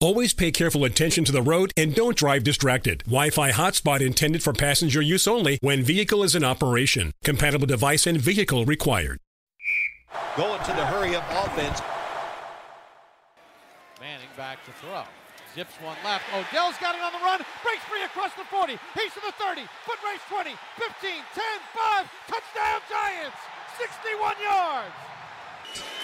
Always pay careful attention to the road and don't drive distracted. Wi-Fi hotspot intended for passenger use only when vehicle is in operation. Compatible device and vehicle required. Going to the hurry up offense. Manning back to throw. Zips one left. Odell's got it on the run. Breaks free across the 40. He's to the 30. Foot race 20, 15, 10, 5. Touchdown Giants. 61 yards.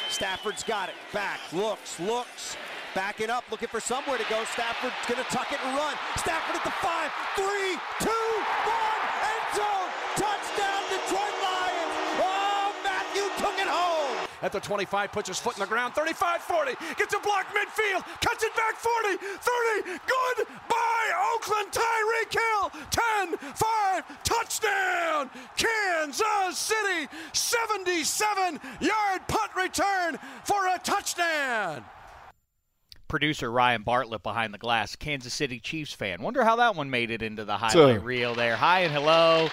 Stafford's got it. Back. Looks. Looks. Backing up, looking for somewhere to go. Stafford's going to tuck it and run. Stafford at the five, three, two, one, end zone. Touchdown, Detroit Lions. Oh, Matthew took it home. At the 25, puts his foot in the ground. 35 40. Gets a block midfield. Cuts it back 40, 30. Goodbye, Oakland. Tyreek Hill. 10 5. Touchdown. Kansas City. 77 yard punt return for a touchdown producer Ryan Bartlett behind the glass, Kansas City Chiefs fan. Wonder how that one made it into the highlight so, reel there. Hi and hello.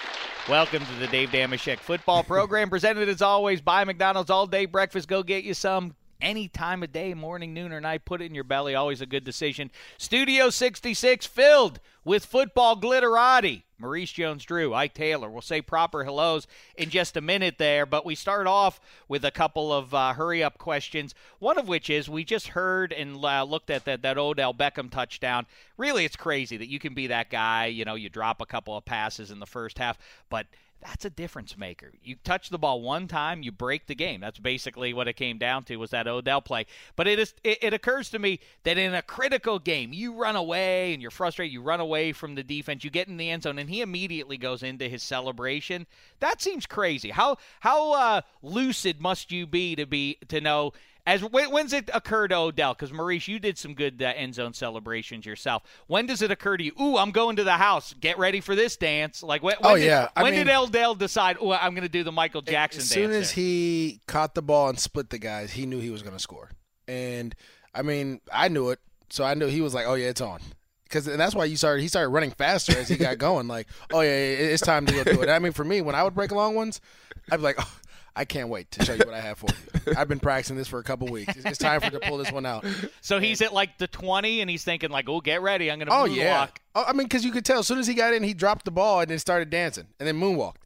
Welcome to the Dave Dameshek football program, presented as always by McDonald's All Day Breakfast. Go get you some any time of day, morning, noon, or night. Put it in your belly. Always a good decision. Studio 66 filled with football glitterati. Maurice Jones Drew, Ike Taylor. We'll say proper hellos in just a minute there, but we start off with a couple of uh, hurry up questions. One of which is we just heard and uh, looked at that, that Odell Beckham touchdown. Really, it's crazy that you can be that guy. You know, you drop a couple of passes in the first half, but that's a difference maker. You touch the ball one time, you break the game. That's basically what it came down to was that Odell play. But it is it, it, occurs to me that in a critical game, you run away and you're frustrated, you run away from the defense, you get in the end zone and he immediately goes into his celebration. That seems crazy. How how uh, lucid must you be to be to know as when's it occur to Odell? Because Maurice, you did some good uh, end zone celebrations yourself. When does it occur to you? Ooh, I'm going to the house. Get ready for this dance. Like when? when oh did, yeah. I when mean, did Odell decide? Oh, I'm going to do the Michael Jackson. Dance? As soon as there? he caught the ball and split the guys, he knew he was going to score. And I mean, I knew it, so I knew he was like, "Oh yeah, it's on." Because that's why you started. He started running faster as he got going. Like, oh yeah, it's time to go do it. I mean, for me, when I would break long ones, I'd be like, oh, I can't wait to show you what I have for you. I've been practicing this for a couple weeks. It's, it's time for to pull this one out. So he's at like the 20 and he's thinking like, "Oh, get ready. I'm going to Oh moonwalk. yeah. Oh, I mean cuz you could tell as soon as he got in, he dropped the ball and then started dancing and then moonwalked.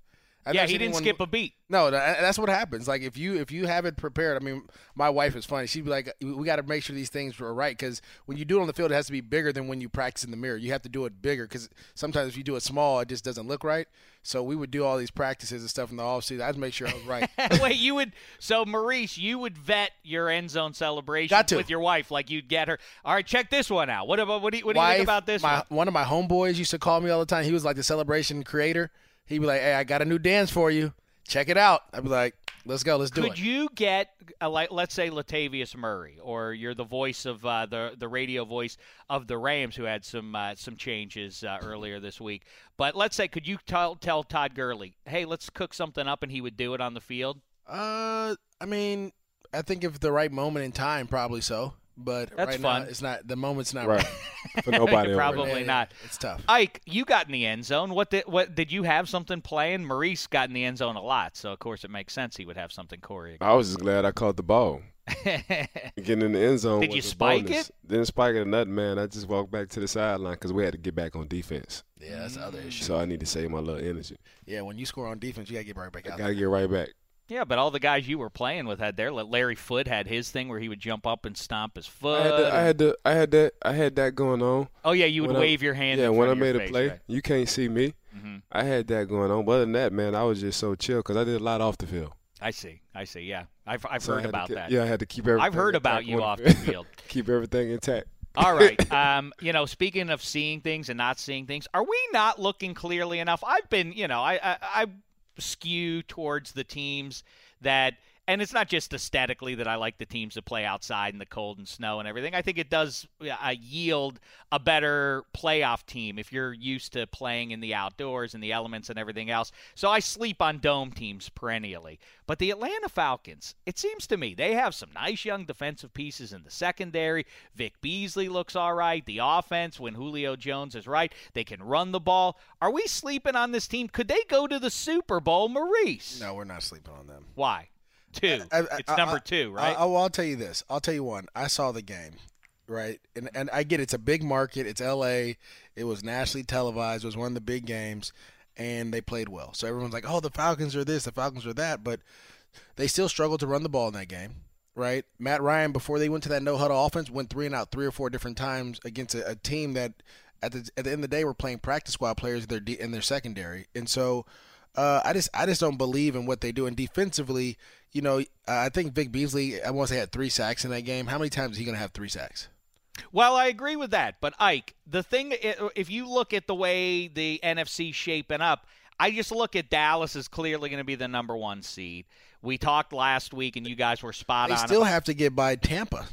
I've yeah, he didn't skip a beat. No, that's what happens. Like if you if you have it prepared, I mean, my wife is funny. She'd be like, "We got to make sure these things are right because when you do it on the field, it has to be bigger than when you practice in the mirror. You have to do it bigger because sometimes if you do it small, it just doesn't look right. So we would do all these practices and stuff in the off season. I'd make sure I was right. Wait, you would so Maurice, you would vet your end zone celebration with your wife, like you'd get her. All right, check this one out. What about what do you, what do you think about this my, one? One of my homeboys used to call me all the time. He was like the celebration creator. He'd be like, "Hey, I got a new dance for you. Check it out." I'd be like, "Let's go. Let's do Could it." Could you get uh, like let's say Latavius Murray, or you're the voice of uh, the the radio voice of the Rams, who had some uh, some changes uh, earlier this week. But let's say, could you tell tell Todd Gurley, hey, let's cook something up, and he would do it on the field? Uh, I mean, I think if the right moment in time, probably so. But That's right fun. now it's not. The moment's not Right. right. For nobody. Probably there. Not. It's tough. Ike, you got in the end zone. What did what did you have something playing? Maurice got in the end zone a lot, so of course it makes sense he would have something Corey. I was just glad I caught the ball. Getting in the end zone. Did you spike bonus. Didn't spike it or nothing, man. I just walked back to the sideline because we had to get back on defense. Yeah, that's the other mm. issue. So I need to save my little energy. Yeah, when you score on defense, you gotta get right back I out. got to there. get right back. Yeah, but all the guys you were playing with had their Larry Foot had his thing where he would jump up and stomp his foot. I had, the, I had the, I had that, I had that going on. oh yeah, you would when I- wave your hand. Yeah, when I front of your made a play, right? you can't see me. Mhm. I had that going on. But other than that, man, I was just so chill because I did a lot off the field. I see. I see. Yeah, I've I've So heard about keep- that. Yeah, I had to keep everything. I've heard about you off the field. keep everything intact. All right. Um, you know, speaking of seeing things and not seeing things, are we not looking clearly enough? I've been, you know, I I, I skew towards the teams that and it's not just aesthetically that I like the teams that play outside in the cold and snow and everything. I think it does uh, yield a better playoff team if you're used to playing in the outdoors and the elements and everything else. So I sleep on dome teams perennially. But the Atlanta Falcons, it seems to me, they have some nice young defensive pieces in the secondary. Vic Beasley looks all right. The offense, when Julio Jones is right, they can run the ball. Are we sleeping on this team? Could they go to the Super Bowl, Maurice? No, we're not sleeping on them. Why? Two. I- I- it's I- number two, right? I, well, I'll tell you this. I'll tell you one. I saw the game, right? And and I get it's a big market. It's L.A. It was nationally televised. It was one of the big games, and they played well. So everyone's like, "Oh, the Falcons are this, the Falcons are that," but they still struggled to run the ball in that game. Right, Matt Ryan before they went to that no huddle offense went three and out three or four different times against a, a team that at the at the end of the day were playing practice squad players in their in their secondary, and so uh, I just I just don't believe in what they do. And defensively, you know, uh, I think Vic Beasley I want to say had three sacks in that game. How many times is he going to have three sacks? Well, I agree with that, but Ike, the thing, if you look at the way the NFC shaping up, I just look at Dallas as clearly going to be the number one seed. We talked last week, and you guys were spot They on. still have to get by Tampa.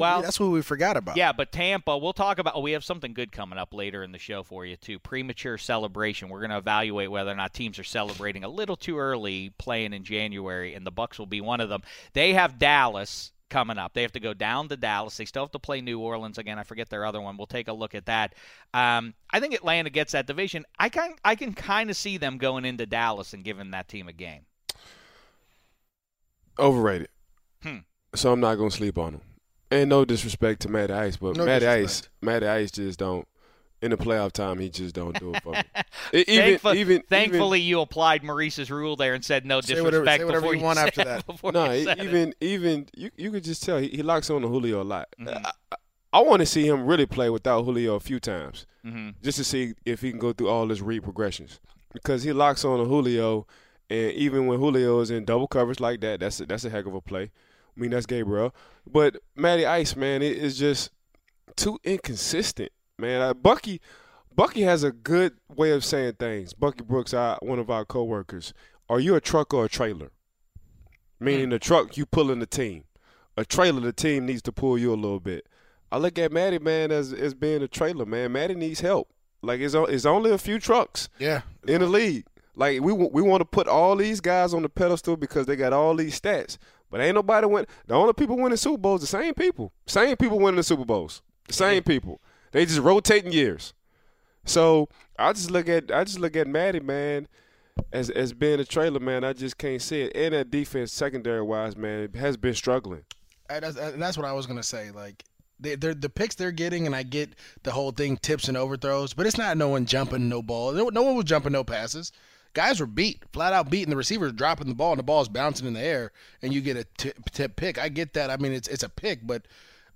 Well- that's what we forgot about. Yeah, but Tampa, we'll talk about. Oh, we have something good coming up later in the show for you too. Premature celebration. We're going to evaluate whether or not teams are celebrating a little too early, playing in January, and the Bucks will be one of them. They have Dallas coming up. They have to go down to Dallas. They still have to play New Orleans again. I forget their other one. We'll take a look at that. Um, I think Atlanta gets that division. I can I can kind of see them going into Dallas and giving that team a game. Overrated. Hmm. So I'm not gonna sleep on him. And no disrespect to Matty Ice, but No Matty Ice, disrespect. Matty Ice just don't. In the playoff time, he just don't do it for me. Even, Thankful- even, thankfully, you applied Maurice's rule there and said no Say disrespect whatever- say whatever before you want said after that. no, you said it. even even you you could just tell he, he locks on to Julio a lot. Mhm. I, I, I want to see him really play without Julio a few times, Mhm. just to see if he can go through all his read progressions. Because he locks on to Julio, and even when Julio is in double coverage like that, that's a, that's a heck of a play. I mean, that's Gabriel, but Matty Ice, man, it is just too inconsistent, man. Uh, Bucky, Bucky has a good way of saying things. Bucky Brooks, our, one of our coworkers. Are you a truck or a trailer? Meaning the truck you pulling the team. A trailer, the team needs to pull you a little bit. I look at Matty, man, as as being a trailer, man. Matty needs help. Like it's, it's only a few trucks yeah. in the league. Like we we want to put all these guys on the pedestal because they got all these stats. But ain't nobody win. The only people winning Super Bowls the same people. Same people winning the Super Bowls. The same people. They just rotating years. So I just look at I just look at Matty man as as being a trailer man. I just can't see it. And that defense secondary wise man has been struggling. And that's, and that's what I was gonna say. Like they, they're the picks they're getting, and I get the whole thing tips and overthrows, but it's not no one jumping no ball. No, no one was jumping no passes. Guys were beat, flat out beat, and the receivers dropping the ball, and the ball's bouncing in the air, and you get a tip, tip pick. I get that. I mean, it's it's a pick, but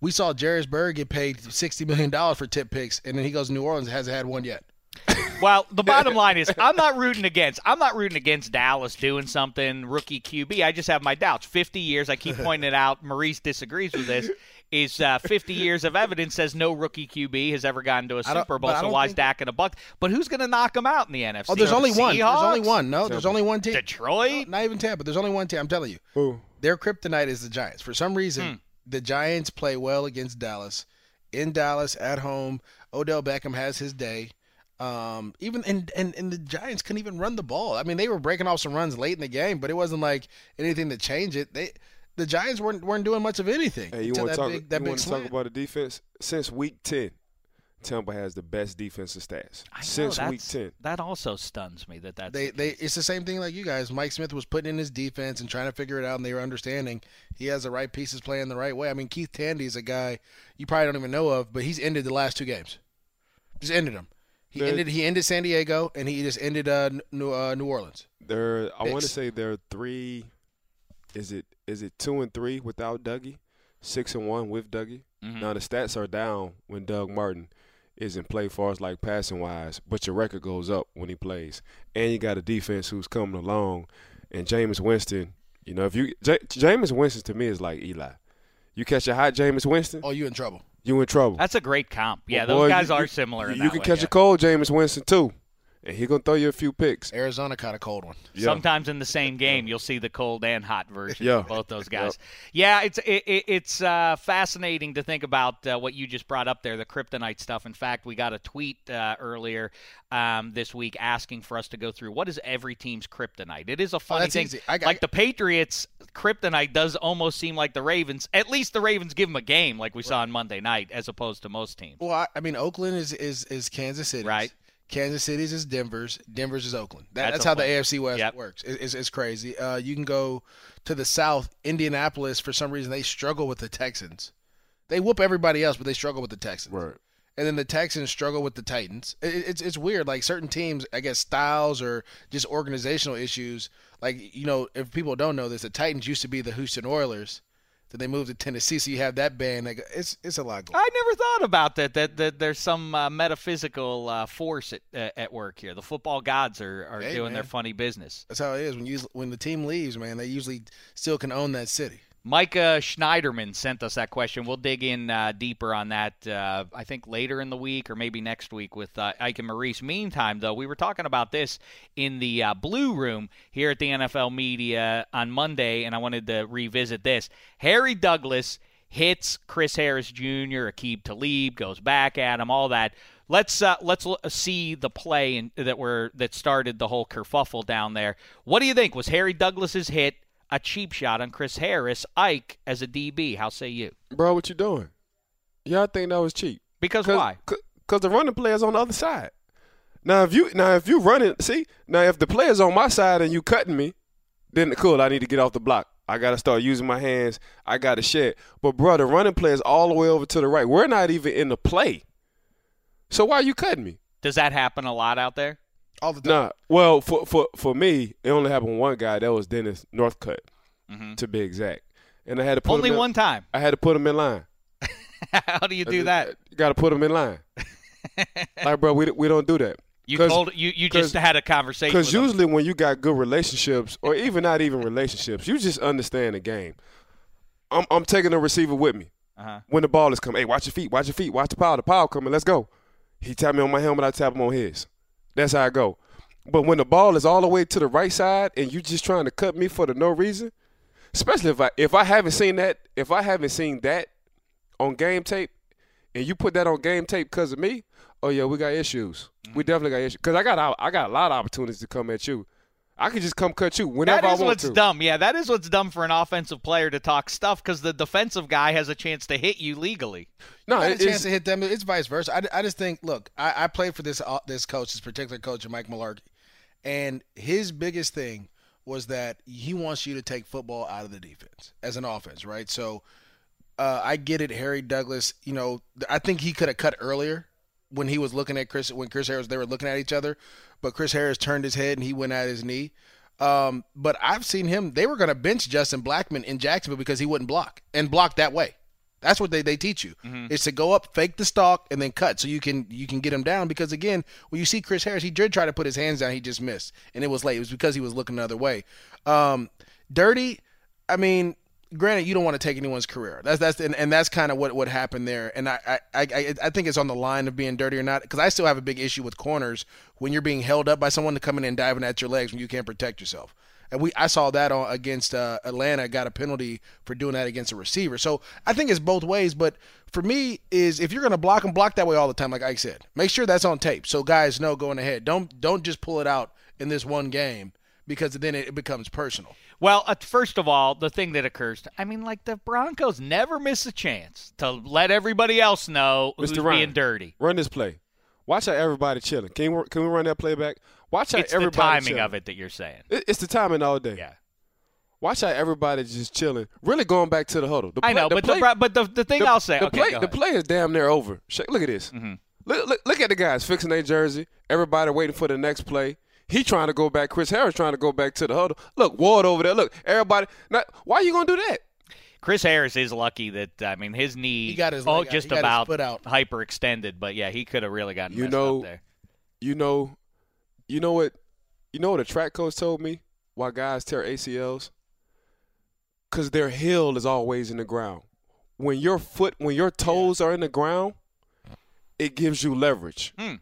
we saw Jairus Byrd get paid sixty million dollars for tip picks, and then he goes to New Orleans and hasn't had one yet. Well, the bottom line is I'm not rooting against I'm not rooting against Dallas doing something rookie QB. I just have my doubts. 50 years, I keep pointing it out. Maurice disagrees with this. Is uh, 50 years of evidence says no rookie QB has ever gotten to a Super Bowl. So don't why is Dak in a buck? But who's going to knock him out in the NFC? Oh, there's The only one. There's only one. No, there's only one team. Detroit. Not even Tampa. There's only one team. I'm telling you. Who? Their kryptonite is the Giants. For some reason, Hmm. the Giants play well against Dallas. In Dallas, at home, Odell Beckham has his day. Um, even and, and and the Giants couldn't even run the ball. I mean, they were breaking off some runs late in the game, but it wasn't like anything to change it. They the Giants weren't weren't doing much of anything. Hey, you want to talk? big, you want to talk about the defense? Since week ten, Tampa has the best defensive stats. I know, Since week ten, That also stuns me that that's They the they it's the same thing like you guys. Mike Smith was putting in his defense and trying to figure it out, and they were understanding he has the right pieces playing the right way. I mean, Keith Tandy is a guy you probably don't even know of, but he's ended the last two games. Just ended them. He The- ended he ended San Diego, and he just ended uh, New uh, New Orleans. they're. I want to say they're three. Is it is it two and three without Dougie? Six and one with Dougie. Mhm. Now the stats are down when Doug Martin is in play, far as like passing wise, but your record goes up when he plays, and you got a defense who's coming along, and Jameis Winston. You know, if you J- Jameis Winston to me is like Eli. You catch a hot Jameis Winston, Oh, you in trouble? you in trouble. That's a great comp. Yeah, Well, those boy, guys you- are similar. You, in you can way, catch yeah. a cold Jameis Winston too, and he gonna throw you a few picks. Arizona caught a cold one. Yeah. Sometimes in the same game, you'll see the cold and hot version Yeah. of both those guys. Yeah, it's it, it, it's uh, fascinating to think about uh, what you just brought up there, the kryptonite stuff. In fact, we got a tweet uh, earlier um, this week asking for us to go through what is every team's kryptonite. It is a funny Oh, thing. easy. I got- like the Patriots, kryptonite does almost seem like the Ravens. At least the Ravens give them a game, like we saw on Monday night, as opposed to most teams. Well, I, I mean, Oakland is is is Kansas City, Right. Kansas City's is Denver's. Denver's is Oakland. That, That's that's a how the. AFC West Yep. works. It, it's, it's crazy. Uh, you can go to the South. Indianapolis, for some reason, they struggle with the Texans. They whoop everybody else, but they struggle with the Texans. Right. And then the Texans struggle with the Titans. It, it- it's it's weird. Like certain teams, I guess styles or just organizational issues. Like you know, if people don't know this, the Titans used to be the Houston Oilers. Then they moved to Tennessee, so you have that band. Like it's it's a lot going. I never thought about that. That, that there's some uh, metaphysical uh, force at, uh, at work here. The football gods are, are Hey, doing their funny business. That's how it is when you when the team leaves, man. They usually still can own that city. Micah Schneiderman sent us that question. We'll dig in uh, deeper on that, uh, I think, later in the week or maybe next week with uh, Ike and Maurice. Meantime, though, we were talking about this in the uh, Blue Room here at the NFL Media on Monday, and I wanted to revisit this. Harry Douglas hits Chris Harris Jr., Aqib Talib, goes back at him, all that. Let's uh, let's see the play in, that were that started the whole kerfuffle down there. What do you think? Was Harry Douglas's hit a cheap shot on Chris Harris, Ike as a DB? How say you? Bro, what you doing? Y'all think that was cheap? Because Cause, why? Because the running player's on the other side. Now if you now if you running, see now if the player's on my side and you cutting me, then cool. I need to get off the block. I got to start using my hands. I got to shed. But bro, the running player's all the way over to the right. We're not even in the play. So why are you cutting me? Does that happen a lot out there? All the time. Nah. Well, for for for me, it only happened one guy. That was Dennis Northcutt, to be exact. And I had to put Mm-hmm. Only him in, one time. I had to put him in line. How do you do that? You got to put him in line. like, bro, we we don't do that. You 'Cause- told you you just 'cause- had a conversation. Because with him. usually when you got good relationships, or even not even relationships, you just understand the game. I'm I'm taking the receiver with me Uh-huh. when the ball is coming. Hey, watch your feet, watch your feet, watch the power, the power coming. Let's go. He tap me on my helmet, I tap him on his. That's how I go. But when the ball is all the way to the right side and you just trying to cut me for the no reason, especially if I if I haven't seen that if I haven't seen that on game tape, and you put that on game tape because of me, oh yeah, we got issues. Mm-hmm. We definitely got issues. Because I got I got a lot of opportunities to come at you. I could just come cut you whenever That I is want what's dumb. Yeah, that is what's dumb for an offensive player to talk stuff because the defensive guy has a chance to hit you legally. No, I had a chance it's- to hit them. It's vice versa. I, I just think, look, I, I played for this uh, this coach, this particular coach, Mike Mularkey, and his biggest thing was that he wants you to take football out of the defense as an offense, right? So uh, I get it, Harry Douglas. You know, I think he could have cut earlier when he was looking at Chris when Chris Harris they were looking at each other, but Chris Harris turned his head and he went at his knee. Um, but I've seen him. They were going to bench Justin Blackmon in Jacksonville because he wouldn't block and block that way. That's what they, they teach you. Is to go up, fake the stalk, and then cut so you can you can get him down. Because again, when you see Chris Harris, he did try to put his hands down, he just missed, and it was late. It was because he was looking the other way. Um, dirty. I mean, granted, you don't want to take anyone's career. That's that's and, and that's kind of what what happened there. And I, I I I think it's on the line of being dirty or not. Because I still have a big issue with corners when you're being held up by someone to come in and diving at your legs when you can't protect yourself. And we I saw that on against uh, Atlanta. Got a penalty for doing that against a receiver. So I think it's both ways. But for me, is if you're going to block them, block that way all the time. Like I said, make sure that's on tape so guys know going ahead. Don't don't just pull it out in this one game because then it becomes personal. Well, uh, first of all, the thing that occurs, to, I mean, like the Broncos never miss a chance to let everybody else know who's Mr. Ryan, being dirty. Run this play. Watch how everybody chilling. Can we, can we run that play back? Watch how It's the timing chilling. of it that you're saying. It- It's the timing all day. Yeah. Watch how everybody just chilling. Really going back to the huddle. The I know, the but play, the, but the the thing the, I'll say, the okay, play, the play is damn near over. Look at this. Mm-hmm. Look, look, look at the guys fixing their jersey. Everybody waiting for the next play. He trying to go back. Chris Harris trying to go back to the huddle. Look, Ward over there. Look, everybody. Not, why are you gonna do that? Chris Harris is lucky that I mean his knee He got his oh just He got about foot out. hyperextended, but yeah, he could have really gotten You messed know- up there. You know, you know what, you know what a track coach told me. Why guys tear ACLs? Cause their heel is always in the ground. When your foot, when your toes are in the ground, it gives you leverage. Hmm.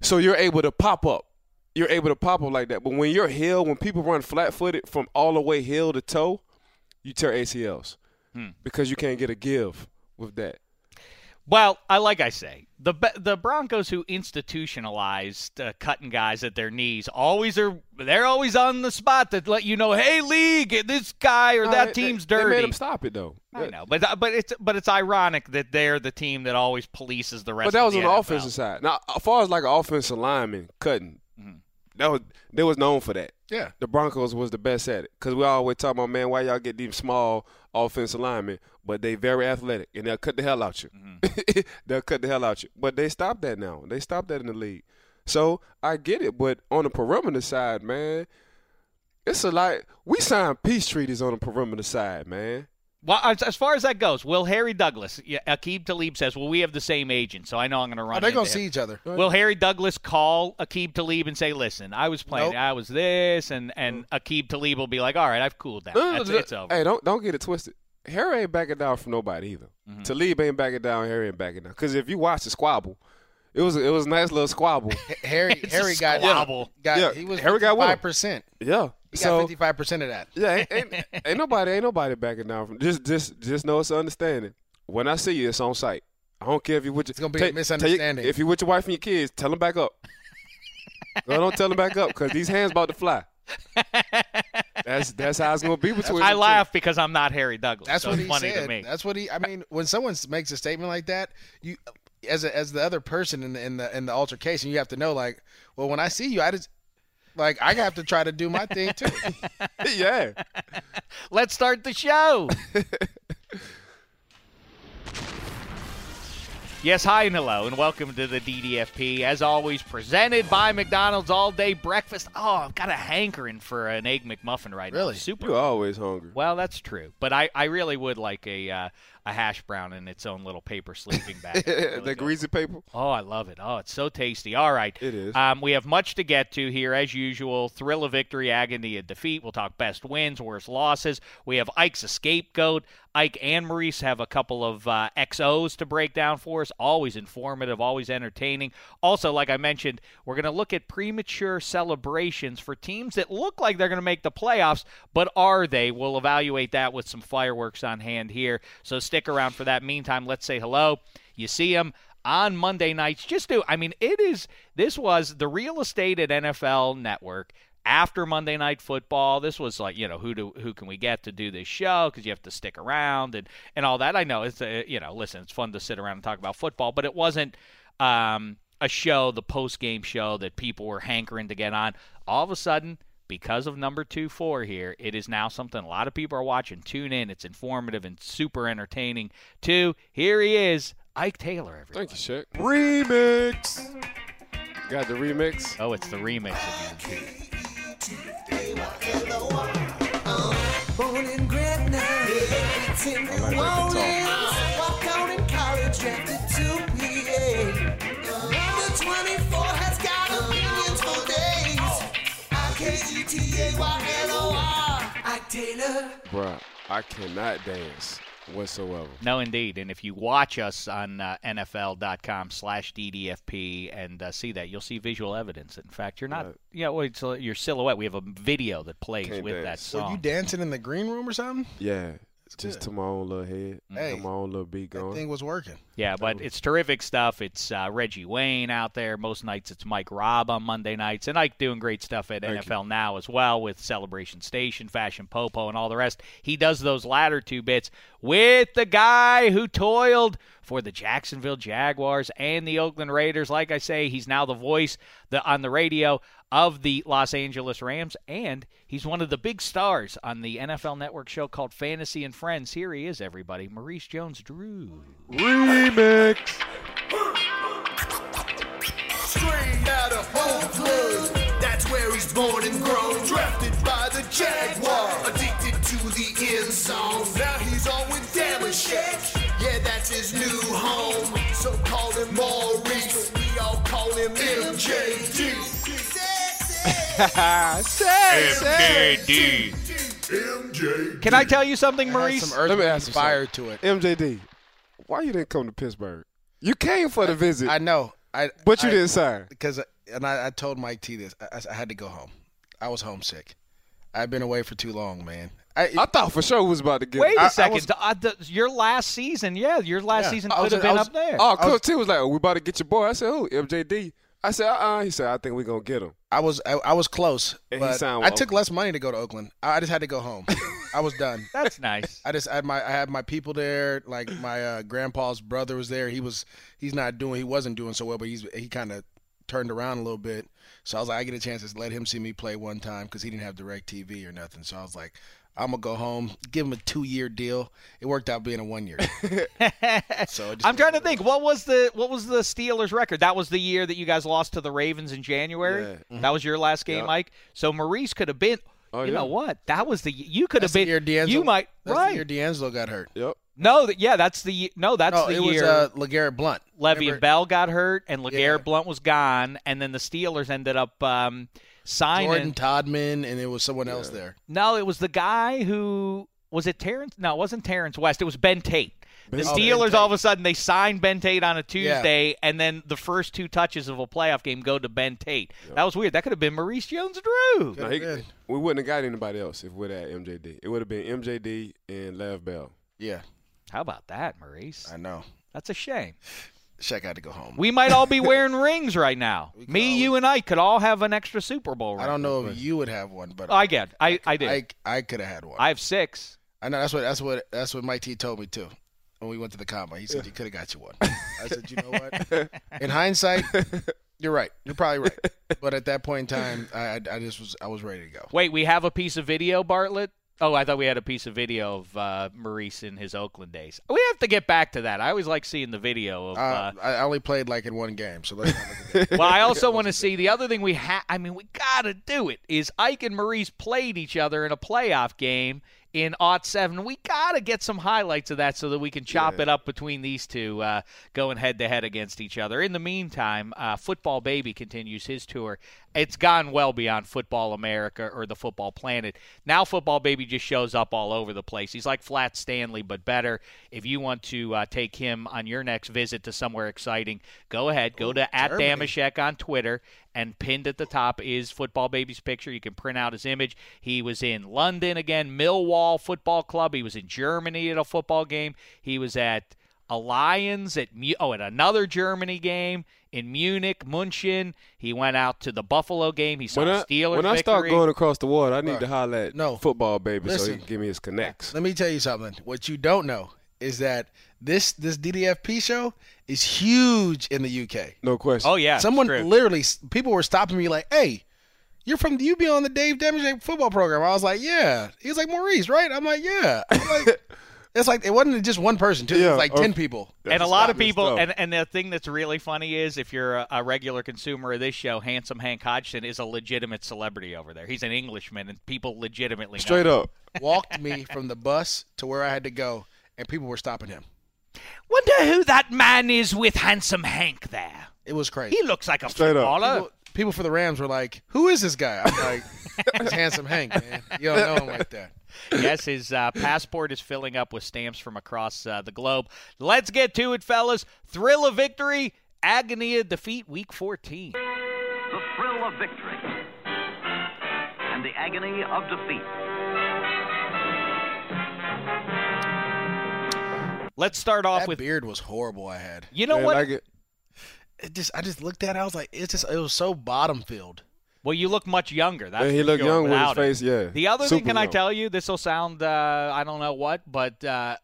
So you're able to pop up. You're able to pop up like that. But when you're hill, when people run flat footed from all the way hill to toe, you tear ACLs Hmm. because you can't get a give with that. Well, I like I say the the Broncos who institutionalized uh, cutting guys at their knees always are they're always on the spot to let you know, hey league, this guy or No, that they- team's dirty. They made him stop it though. I know, but uh, but it's but it's ironic that they're the team that always polices the rest. But that was on the offensive side. Now, as far as like an offensive lineman cutting, that was they was known for that. Yeah. The Broncos was the best at it because we always talk about man, why y'all get these small offensive linemen, but they very athletic and they'll cut the hell out you. Mm-hmm. they'll cut the hell out you. But they stopped that now. They stopped that in the league. So I get it, but on the perimeter side, man, it's a lot. We signed peace treaties on the perimeter side, man. Well, as, as far as that goes, will Harry Douglas, yeah, Aqib Talib says, well, we have the same agent, so I know I'm going to run. Oh, they're gonna see each other. Will Harry Douglas call Aqib Talib and say, "Listen, I was playing, Nope. I was this," and and Aqib Talib will be like, "All right, I've cooled down. No, no, That's, no, it's over." Hey, don't don't get it twisted. Harry ain't backing down from nobody either. Mm-hmm. Talib ain't backing down. Harry ain't backing down. Because if you watch the squabble, it was it was a nice little squabble. Harry It's a Harry got squabble. got Yeah, he was Harry got with him. five percent. yeah. He got fifty five percent of that. yeah, ain't, ain't, ain't nobody ain't nobody backing down from. Just just just know it's an understanding. When I see you, it's on site. I don't care if you with your, It's gonna be a tell- tell your- misunderstanding. if you with your wife and your kids, tell them back up. no, don't tell them back up because these hands about to fly. That's that's how it's gonna be between. I them two. laugh because I'm not Harry Douglas. That's so what he funny said. to me. That's what he. I mean, when someone makes a statement like that, you, as a, as the other person in the, in the in the altercation, you have to know, like, well, when I see you, I just like I have to try to do my thing too. yeah. Let's start the show. Yes, hi and hello, and welcome to the DDFP. As always, presented by McDonald's All Day Breakfast. Oh, I've got a hankering for an egg McMuffin right now. Really? Super. You always hungry. Well, that's true, but I, I really would like a uh, a hash brown in its own little paper sleeping bag. Really the greasy paper. Oh, I love it. Oh, it's so tasty. All right. It is. Um, we have much to get to here, as usual. Thrill of victory, agony of defeat. We'll talk best wins, worst losses. We have Ike's a scapegoat. Ike and Maurice have a couple of uh, XOs to break down for us. Always informative, always entertaining. Also, like I mentioned, we're going to look at premature celebrations for teams that look like they're going to make the playoffs, but are they? We'll evaluate that with some fireworks on hand here. So stick around for that. Meantime, let's say hello. You see him on Monday nights. Just do. I mean, it is. This was the real estate at NFL Network after Monday Night Football. This was like, you know, who do who can we get to do this show? Because you have to stick around and and all that. I know it's a, you know, listen, it's fun to sit around and talk about football, but it wasn't. Um, a show, the post game show that people were hankering to get on. All of a sudden, because of number two four here, it is now something a lot of people are watching. Tune in. It's informative and super entertaining. Two, here he is, Ike Taylor. Everybody. Thank you, Shaq. Remix. Got the remix. Oh, it's the remix again. I-K-E-T-A-Y-L-O-R. Ike Taylor. Bruh, I cannot dance whatsoever. No, indeed. And if you watch us on uh, NFL.com slash DDFP and uh, see that, you'll see visual evidence. In fact, you're not, Right. you know, it's uh, your silhouette. We have a video that plays Can't with that dance. song. Were you dancing in the green room or something? Yeah. Just good. to my own little head, Hey, got my own little beat going. That thing was working. Yeah, but it's terrific stuff. It's uh, Reggie Wayne out there. Most nights it's Mike Robb on Monday nights. And Ike doing great stuff at Thank NFL Now as well with Celebration Station, Fashion Popo, and all the rest. He does those latter two bits with the guy who toiled for the Jacksonville Jaguars and the Oakland Raiders. Like I say, he's now the voice the, on the radio of the Los Angeles Rams, and he's one of the big stars on the NFL Network show called Fantasy and Friends. Here he is, everybody. Maurice Jones-Drew. Remix. Straight out of Oakland, that's where he's born and grown. Drafted by the Jaguar, addicted to the end zone. Now he's on with Dameshek, yeah, that's his new home. So call him Maurice, we all call him MJD. MJD. MJD. Can I tell you something, Maurice? some Earth, Let me Wind, ask you fire to it. MJD, why you didn't come to Pittsburgh? You came for the visit, I know. I but you I- didn't sign. because and I, I told Mike T this. I, I had to go home. I was homesick. I've been away for too long, man. I, I thought for sure we was about to get. Wait I- a I second. was- Uh, the- your last season, yeah, your last Yeah. season I could have been was- up there. Oh, I was- Coach T was like, oh, "We about to get your boy." I said, "Who?" MJD. I said, "Uh." uh He said, "I think we're gonna get him." I was I, I was close, And he but signed I with took less money to go to Oakland. I, I just had to go home. I was done. That's nice. I just I had my I had my people there. Like my uh, grandpa's brother was there. He was he's not doing he wasn't doing so well, but he's he kind of turned around a little bit. So I was like, I get a chance to let him see me play one time because he didn't have direct TV or nothing. So I was like, I'm gonna go home, give him a two year deal. It worked out being a one year. so just- I'm trying to think. What was the what was the Steelers record? That was the year that you guys lost to the Ravens in January. Yeah. That was your last game, Yeah. Mike. So Maurice could have been. Oh, you yeah. know what? That was the you could That's have the year been. DeAngelo, You might that's right. the year DeAngelo got hurt. Yep. no, that yeah, that's the ye- no, that's no, the it year. was uh, LeGarrette Blount. Levy Remember- and Bell got hurt, and LeGarrette Yeah. Blount was gone, and then the Steelers ended up um, signing. Jordan Todman, and it was someone else there. No, it was the guy who was it Terrence? No, it wasn't Terrence West. It was Ben Tate. The Ben- Oh, Steelers Tate. all of a sudden they signed Ben Tate on a Tuesday, and then the first two touches of a playoff game go to Ben Tate. That was weird. That could have been Maurice Jones-Drew. No, he, we wouldn't have got anybody else if we'd had MJD. It would have been MJD and Lev Bell. Yeah, How about that, Maurice? I know. That's a shame. Shaq had to go home. We might all be wearing rings right now. Me, all- you, and I could all have an extra Super Bowl ring. I don't know if you would have one, but I get. I I did. I, I could have had one. I have six. I know that's what that's what that's what Mike T told me too. When we went to the combine, he said he could have got you one. I said, you know what? In hindsight, you're right. You're probably right. But at that point in time, I, I, I just was I was ready to go. Wait, we have a piece of video, Bartlett. Oh, I thought we had a piece of video of uh, Maurice in his Oakland days. We have to get back to that. I always like seeing the video of. Uh, Uh, I only played like in one game, so let's not look at that. well, I also want to see the other thing we have. I mean, we gotta do it. Is Ike and Maurice played each other in a playoff game in Aught Seven? We gotta get some highlights of that so that we can chop it up between these two, uh, going head to head against each other. In the meantime, uh, Football Baby continues his tour. It's gone well beyond Football America or the Football Planet. Now, Football Baby just shows up all over the place. He's like Flat Stanley, but better. If you want to uh, take him on your next visit to somewhere exciting, go ahead. Go to at Germany. Dameshek on Twitter, and pinned at the top is Football Baby's picture. You can print out his image. He was in London again, Millwall Football Club. He was in Germany at a football game. He was at a Lions at oh at another Germany game in Munich, Munchen. He went out to the Buffalo game. He saw When I, Steelers when I start going across the water, I need Look, to holler at no. football baby so he can give me his connects. Let me tell you something. What you don't know is that this this DDFP show is huge in the UK. No question. oh yeah, Someone true. literally, people were stopping me like, "Hey, you're from you be on the Dave Damage football program?" I was like, "Yeah." He was like, "Maurice, right?" I'm like, "Yeah." I'm like, it's like it wasn't just one person, too. it was like or- ten people. and a lot of people up. and, and the thing that's really funny is if you're a, a regular consumer of this show handsome hank hodgson is a legitimate celebrity over there he's an englishman and people legitimately know Straight him. up. Walked me from the bus to where I had to go, and people were stopping him. Wonder who that man is with handsome hank there It was crazy. he looks like a Straight up. footballer people, people for the Rams were like, "Who is this guy?" I'm like, "It's handsome Hank, man. You don't know him like that." yes, his uh, passport is filling up with stamps from across uh, the globe. Let's get to it, fellas. Thrill of victory, agony of defeat, week 14. the thrill of victory, and the agony of defeat. Let's start off That with beard was horrible. I had. you know Man, what? like it- It just I just looked at it. I was like, it's just it was so bottom filled. well, you look much younger. That's Man, he looked sure, young with his without it. face, yeah. The other thing, Super can I tell you? This will sound uh, I don't know what, but uh,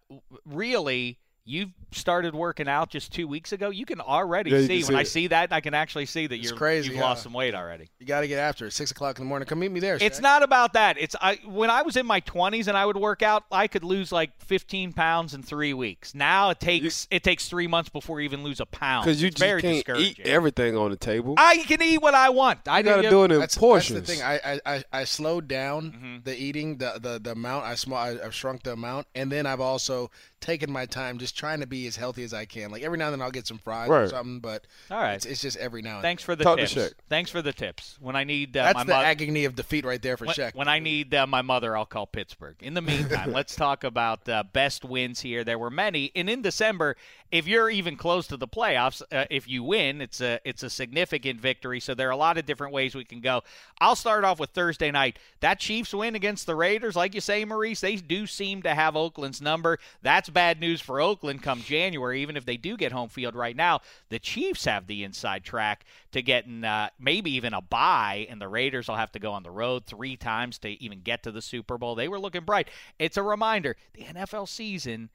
really. You've started working out just two weeks ago. You can already Yeah, you see can when see I see that, I can actually see that It's you're crazy, you've huh? lost some weight already. You got to get after it. Six o'clock in the morning. Come meet me there. It's Shaq. not about that. It's I when I was in my 20s and I would work out, I could lose like 15 pounds in three weeks. Now it takes it takes three months before you even lose a pound. Because you it's just very can't discouraging. eat everything on the table. I can eat what I want. I you got to didn't- do it in That's, portions. that's the thing. I, I, I, I slowed down Mm-hmm. the eating, the, the, the amount. I small. I, I've shrunk the amount, and then I've also taken my time, just trying to be as healthy as I can. Like every now and then, I'll get some fries or something, but All right. it's, it's just every now and Thanks for the Talk tips. Shaq. Thanks for the tips. When I need uh, That's my the mother. agony of defeat right there for When, Shaq. when I need uh, my mother, I'll call Pittsburgh. In the meantime, let's talk about uh, best wins here. There were many, and in December, if you're even close to the playoffs, uh, if you win, it's a it's a significant victory. So there are a lot of different ways we can go. I'll start off with Thursday night. That Chiefs win against the Raiders, like you say, Maurice, they do seem to have Oakland's number. That's bad news for Oakland come January, even if they do get home field right now. The Chiefs have the inside track to getting uh, maybe even a bye, and the Raiders will have to go on the road three times to even get to the Super Bowl. They were looking bright. It's a reminder the NFL season.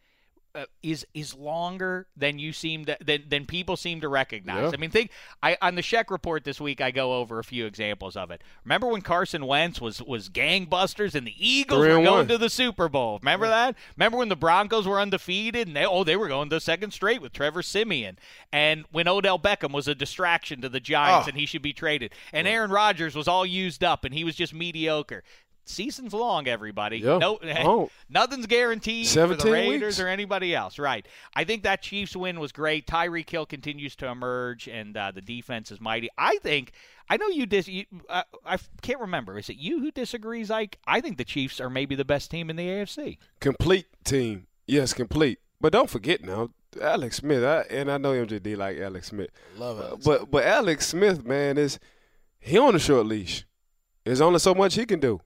Uh, is is longer than you seem to than, than people seem to recognize. Yeah. I mean, think I on the Sheck report this week. I go over a few examples of it. Remember when Carson Wentz was was gangbusters and the Eagles Three were going one. to the Super Bowl? Remember that? Remember when the Broncos were undefeated and they oh they were going to the second straight with Trevor Siemian and when Odell Beckham was a distraction to the Giants Oh. and he should be traded and Aaron Rodgers was all used up and he was just mediocre. Season's long, everybody. Yeah. No, Oh. nothing's guaranteed for the Raiders weeks. or anybody else. Right. I think that Chiefs win was great. Tyreek Hill continues to emerge, and uh, the defense is mighty. I think. I know you dis. You, uh, I can't remember. Is it you who disagrees, Ike? I think the Chiefs are maybe the best team in the AFC. complete team. Yes, complete. But don't forget now, Alex Smith. I, and I know MJD like Alex Smith. Love Uh, but but Alex Smith, man, is he on a short leash? There's only so much he can do.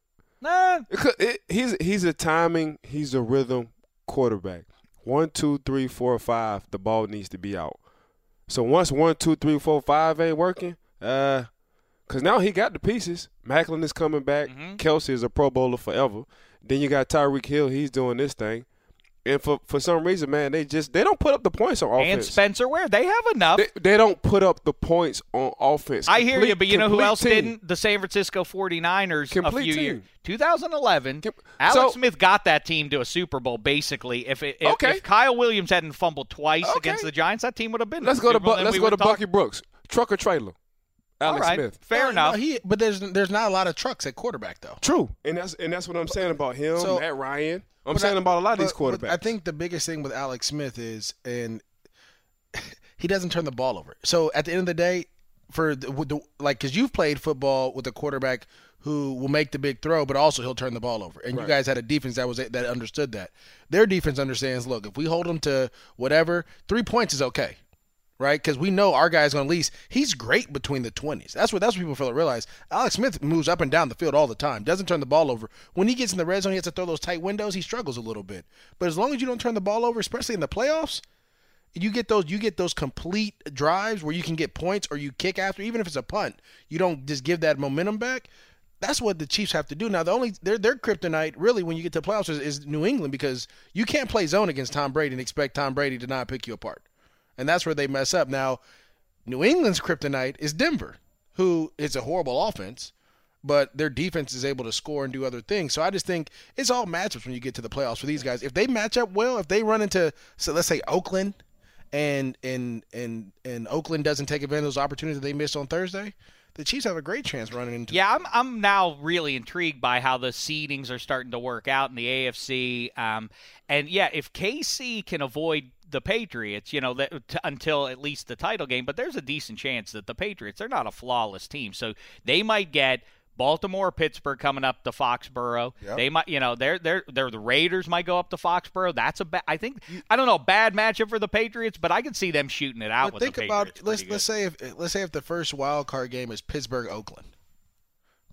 Nah, It he's he's a timing, he's a rhythm quarterback. One, two, three, four, five. The ball needs to be out. So once one, two, three, four, five ain't working, uh, cause now he got the pieces. Maclin is coming back. Mm-hmm. Kelce is a Pro Bowler forever. Then you got Tyreek Hill. He's doing this thing. And for for some reason, man, they just they don't put up the points on offense. and. Spencer Ware, they have enough. they, they don't put up the points on offense. I hear you, but you know who else team. didn't? The San Francisco 49ers a Complete few team. years. 2011, Com- Alex So- Smith got that team to a Super Bowl basically. If it, if, Okay. if Kyle Williams hadn't fumbled twice Okay. against the Giants, that team would have been. Let's go to Super Bowl, Bu- let's go to talk- Bucky Brooks. Truck or trailer? Alex All right, Smith. fair No, enough. no, he, but there's there's not a lot of trucks at quarterback though. True, and that's and that's what I'm saying about him, So- Matt Ryan. I'm saying I- about a lot of these but- but quarterbacks. I think the biggest thing with Alex Smith is, and he doesn't turn the ball over. So at the end of the day, for the, the like, because you've played football with a quarterback who will make the big throw, but also he'll turn the ball over. And you guys had a defense that was that understood that. Their defense understands. Look, if we hold them to whatever, three points is okay. Right, because we know our guy is going to lease. He's great between the twenties. That's what that's what people fail to realize. Alex Smith moves up and down the field all the time. Doesn't turn the ball over. When he gets in the red zone, he has to throw those tight windows. He struggles a little bit. But as long as you don't turn the ball over, especially in the playoffs, you get those you get those complete drives where you can get points or you kick after, even if it's a punt. You don't just give that momentum back. That's what the Chiefs have to do. Now the only their their kryptonite really when you get to playoffs is, is New England because you can't play zone against Tom Brady and expect Tom Brady to not pick you apart. And that's where they mess up. Now, New England's kryptonite is Denver, who is a horrible offense, but their defense is able to score and do other things. So I just think it's all matchups when you get to the playoffs for these guys. If they match up well, if they run into so let's say Oakland and and and and Oakland doesn't take advantage of those opportunities that they missed on Thursday, the Chiefs have a great chance running into Yeah, I'm I'm now really intrigued by how the seedings are starting to work out in the AFC. Um, and yeah, if KC can avoid the Patriots, you know, that, t- until at least the title game, but there's a decent chance that the Patriots they're not a flawless team, so they might get. Baltimore, Pittsburgh coming up to Foxborough. Yep. They might, you know, they're they're they're the Raiders might go up to Foxborough. That's a bad. I think I don't know, bad matchup for the Patriots, but I can see them shooting it out But with think the about Patriots. let's let's say if let's say if the first wild card game is Pittsburgh Oakland.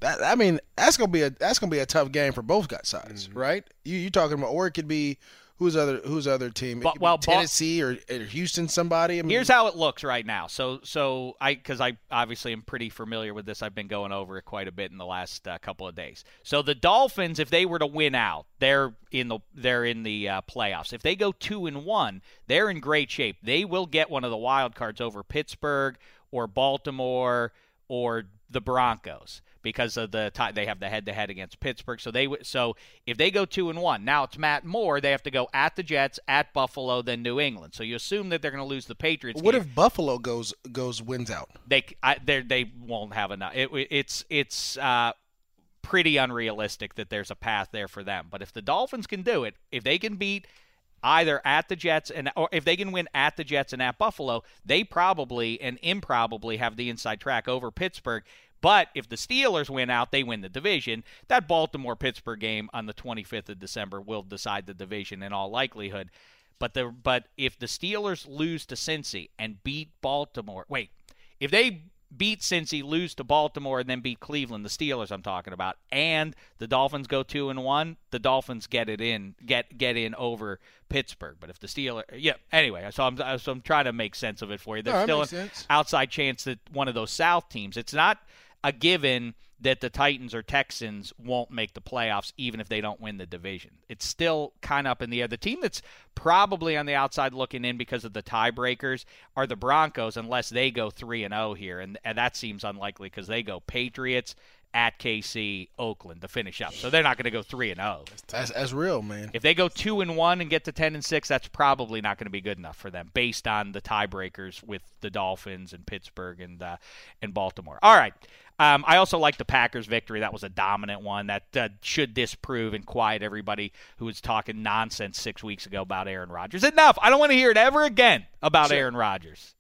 That I mean that's gonna be a that's gonna be a tough game for both sides, Mm-hmm. right? You you talking about or it could be Who's other Who's other team? But- well, Tennessee or, or Houston. Somebody. I mean, Here's how it looks right now. So, so I because I obviously am pretty familiar with this. I've been going over it quite a bit in the last uh, couple of days. So the Dolphins, if they were to win out, they're in the they're in the uh, playoffs. If they go two and one, they're in great shape. They will get one of the wild cards over Pittsburgh or Baltimore or the Broncos because of the tie they have the head to head against Pittsburgh. So they so if they go two and one, now it's Matt Moore. They have to go at the Jets, at Buffalo, then New England. So you assume that they're going to lose the Patriots. what game. if Buffalo goes goes wins out? they I, they they won't have enough? It, it's it's uh, pretty unrealistic that there's a path there for them. But if the Dolphins can do it, if they can beat either at the Jets and or if they can win at the Jets and at Buffalo, they probably and improbably have the inside track over Pittsburgh. But if the Steelers win out, they win the division. That Baltimore Pittsburgh game on the 25th of December will decide the division in all likelihood. But the but if the Steelers lose to Cincy and beat Baltimore, wait, if they beat Cincy, lose to Baltimore, and then beat Cleveland, the Steelers I'm talking about, and the Dolphins go two and one, the Dolphins get it in, get get in over Pittsburgh. But if the Steelers, yeah, anyway, so I'm so I'm trying to make sense of it for you. There's No, still an sense. outside chance that one of those South teams. It's not a given that the Titans or Texans won't make the playoffs even if they don't win the division. It's still kind of up in the air. The team that's probably on the outside looking in because of the tiebreakers are the Broncos unless they go 3 and 0 here and, and that seems unlikely cuz they go Patriots at KC, Oakland to finish up. So they're not going to go 3 and oh. 0. That's that's real, man. If they go two and one and get to ten and six, that's probably not going to be good enough for them, based on the tiebreakers with the Dolphins and Pittsburgh and uh, and Baltimore. All right. Um, I also like the Packers' victory. That was a dominant one. That uh, should disprove and quiet everybody who was talking nonsense six weeks ago about Aaron Rodgers. Enough. I don't want to hear it ever again about Sure. Aaron Rodgers.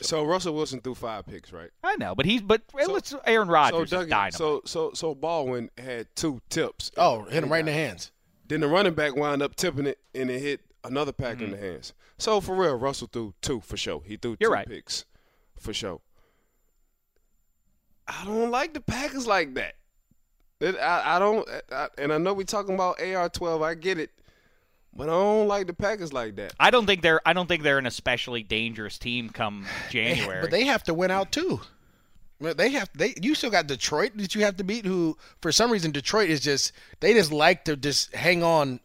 So Russell Wilson threw five picks, right? I know, but he's but So- let's Aaron Rodgers so is dynamite. so so so Baldwin had two tips. Oh, hit him right in the hands. Then the running back wound up tipping it and it hit another pack in the hands. So for real, Russell threw two for sure. He threw Mm-hmm. You're two right. picks for sure. I don't like the Packers like that. That- I, I don't, I, and I know we're talking about AR twelve. I get it, but I don't like the Packers like that. I don't think they're I don't think they're an especially dangerous team come January. But they have to win out too. They have they. You still got Detroit that you have to beat. Who for some reason Detroit is just they just like to just hang on.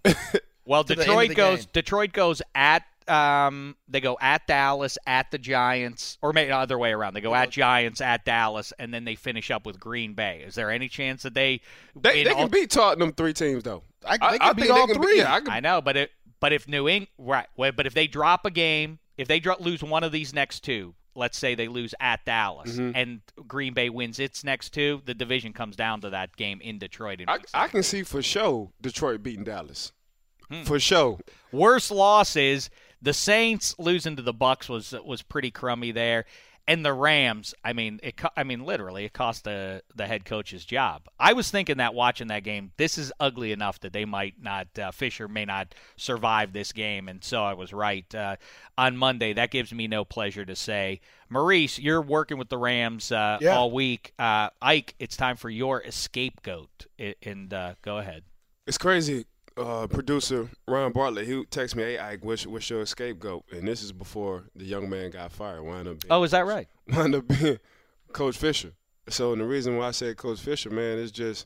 Well, to the end of Detroit goes. game. Detroit goes at. Um, they go at Dallas, at the Giants, or maybe other way around. They go at Giants, at Dallas, and then they finish up with Green Bay. Is there any chance that they? They, they all- can beat Tottenham three teams though. I, they I can beat think all can three. yeah, I can, I know, but it. But if New England, right? But if they drop a game, if they dro- lose one of these next two, let's say they lose at Dallas, Mm-hmm. and Green Bay wins its next two, the division comes down to that game in Detroit. In I, I can see for sure Detroit beating Dallas. Hmm. For sure. Worst loss is the Saints losing to the Bucks was was pretty crummy there, and the Rams. I mean, it. I mean, literally, it cost the the head coach's job. I was thinking that watching that game, this is ugly enough that they might not. Uh, Fisher may not survive this game, and so I was right uh, on Monday. That gives me no pleasure to say. Maurice, you're working with the Rams uh, Yeah. all week. Uh, Ike, it's time for your scapegoat, and uh, go ahead. It's crazy. Uh, producer Ryan Bartlett, he texted me, "Hey, Ike, what's, what's your scapegoat?" And this is before the young man got fired. Wind up being, Oh, is that right? wind up being Coach Fisher. So, and the reason why I said Coach Fisher, man, is just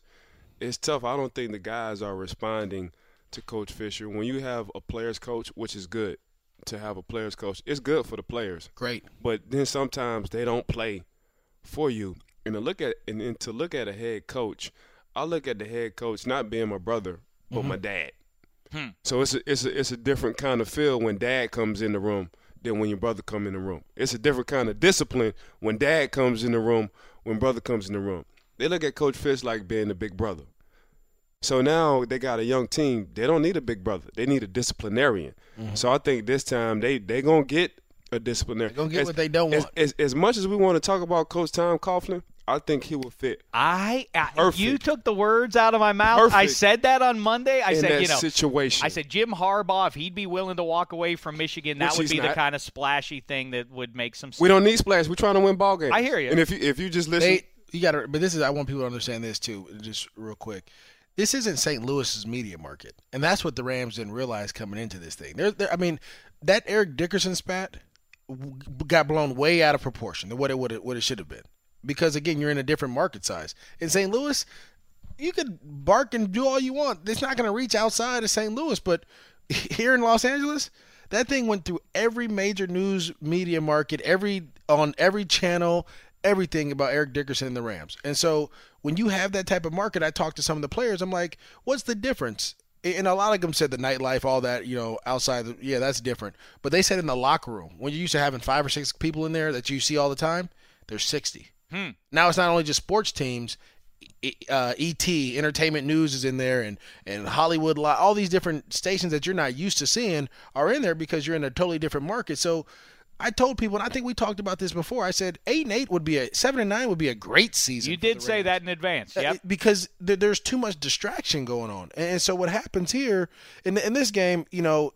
it's tough. I don't think the guys are responding to Coach Fisher. When you have a players coach, which is good to have a players coach, it's good for the players. Great. But then sometimes they don't play for you. And to look at and, and to look at a head coach, I look at the head coach not being my brother, but my mm-hmm. dad. Hmm. So it's a, it's a it's a different kind of feel when dad comes in the room than when your brother come in the room. It's a different kind of discipline when dad comes in the room, when brother comes in the room. They look at Coach Fish like being the big brother. So now they got a young team. They don't need a big brother. They need a disciplinarian. Mm-hmm. So I think this time they they gonna get a disciplinarian. They gonna get As- what they don't as, want. As, as much as we want to talk about Coach Tom Coughlin, I think he will fit I, I you took the words out of my mouth. I said that on Monday. I in said, that you know, situation. I said Jim Harbaugh, if he'd be willing to walk away from Michigan, that Which would he's be the kind of splashy thing that would make some sense. we don't need splash. We're trying to win ball games. I hear you. And if you if you just listen, They you got to, but this is I want people to understand this too, just real quick. this isn't St. Louis's media market, and that's what the Rams didn't realize coming into this thing. They're, they're, I mean, that Eric Dickerson spat got blown way out of proportion than what it would what it should have been. Because again, you're in a different market size. In St. Louis, you could bark and do all you want. It's not going to reach outside of St. Louis, but here in Los Angeles, that thing went through every major news media market, every on every channel, everything about Eric Dickerson and the Rams. And so when you have that type of market, I talked to some of the players. I'm like, what's the difference? And a lot of them said the nightlife, all that, you know, outside. The, yeah, that's different. But they said in the locker room, when you're used to having five or six people in there that you see all the time, there's 60. Hmm. Now it's not only just sports teams. Uh, ET Entertainment News is in there, and and Hollywood, all these different stations that you're not used to seeing are in there because you're in a totally different market. So I told people, and I think we talked about this before. I said eight and eight would be a seven and nine would be a great season. You did say that in advance. Uh, Yep. because th- there's too much distraction going on, and so what happens here in in this game, you know,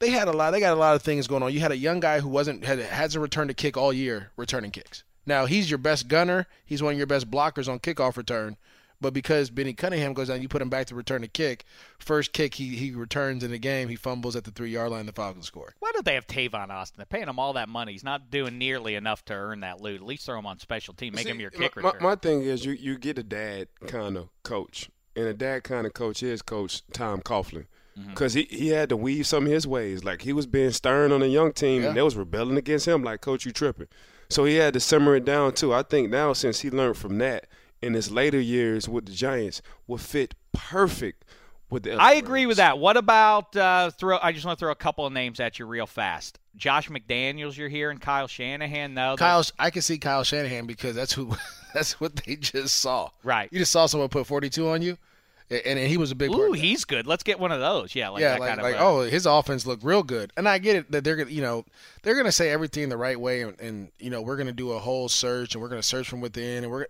they had a lot. They got a lot of things going on. You had a young guy who wasn't had hasn't returned a kick all year, returning kicks. Now he's your best gunner. He's one of your best blockers on kickoff return. But because Benny Cunningham goes down, you put him back to return a kick. First kick he he returns in the game. He fumbles at the three yard line. The Falcons score. Why don't they have Tavon Austin? They're paying him all that money. He's not doing nearly enough to earn that loot. At least throw him on special team. Make See, him your kick my, return. my thing is you you get a dad kind of coach, and a dad kind of coach is Coach Tom Coughlin. Mm-hmm. Because he, he had to weave some of his ways. Like he was being stern on a young team, Yeah. and they was rebelling against him. Like, Coach, you tripping. So he had to simmer it down too. I think now since he learned from that, in his later years with the Giants, will fit perfect with the. I agree with that. What about uh, throw? I just want to throw a couple of names at you real fast. Josh McDaniels, you're here, and Kyle Shanahan. No, Kyle, I can see Kyle Shanahan because that's who that's what they just saw. Right. You just saw someone put 42 on you, and, and he was a big. part Ooh, of that. he's good. Let's get one of those. Yeah, like yeah, that like, kind of. like uh, oh, his offense looked real good, and I get it that they're gonna, you know, they're gonna say everything the right way, and, and you know, we're gonna do a whole search, and we're gonna search from within, and we're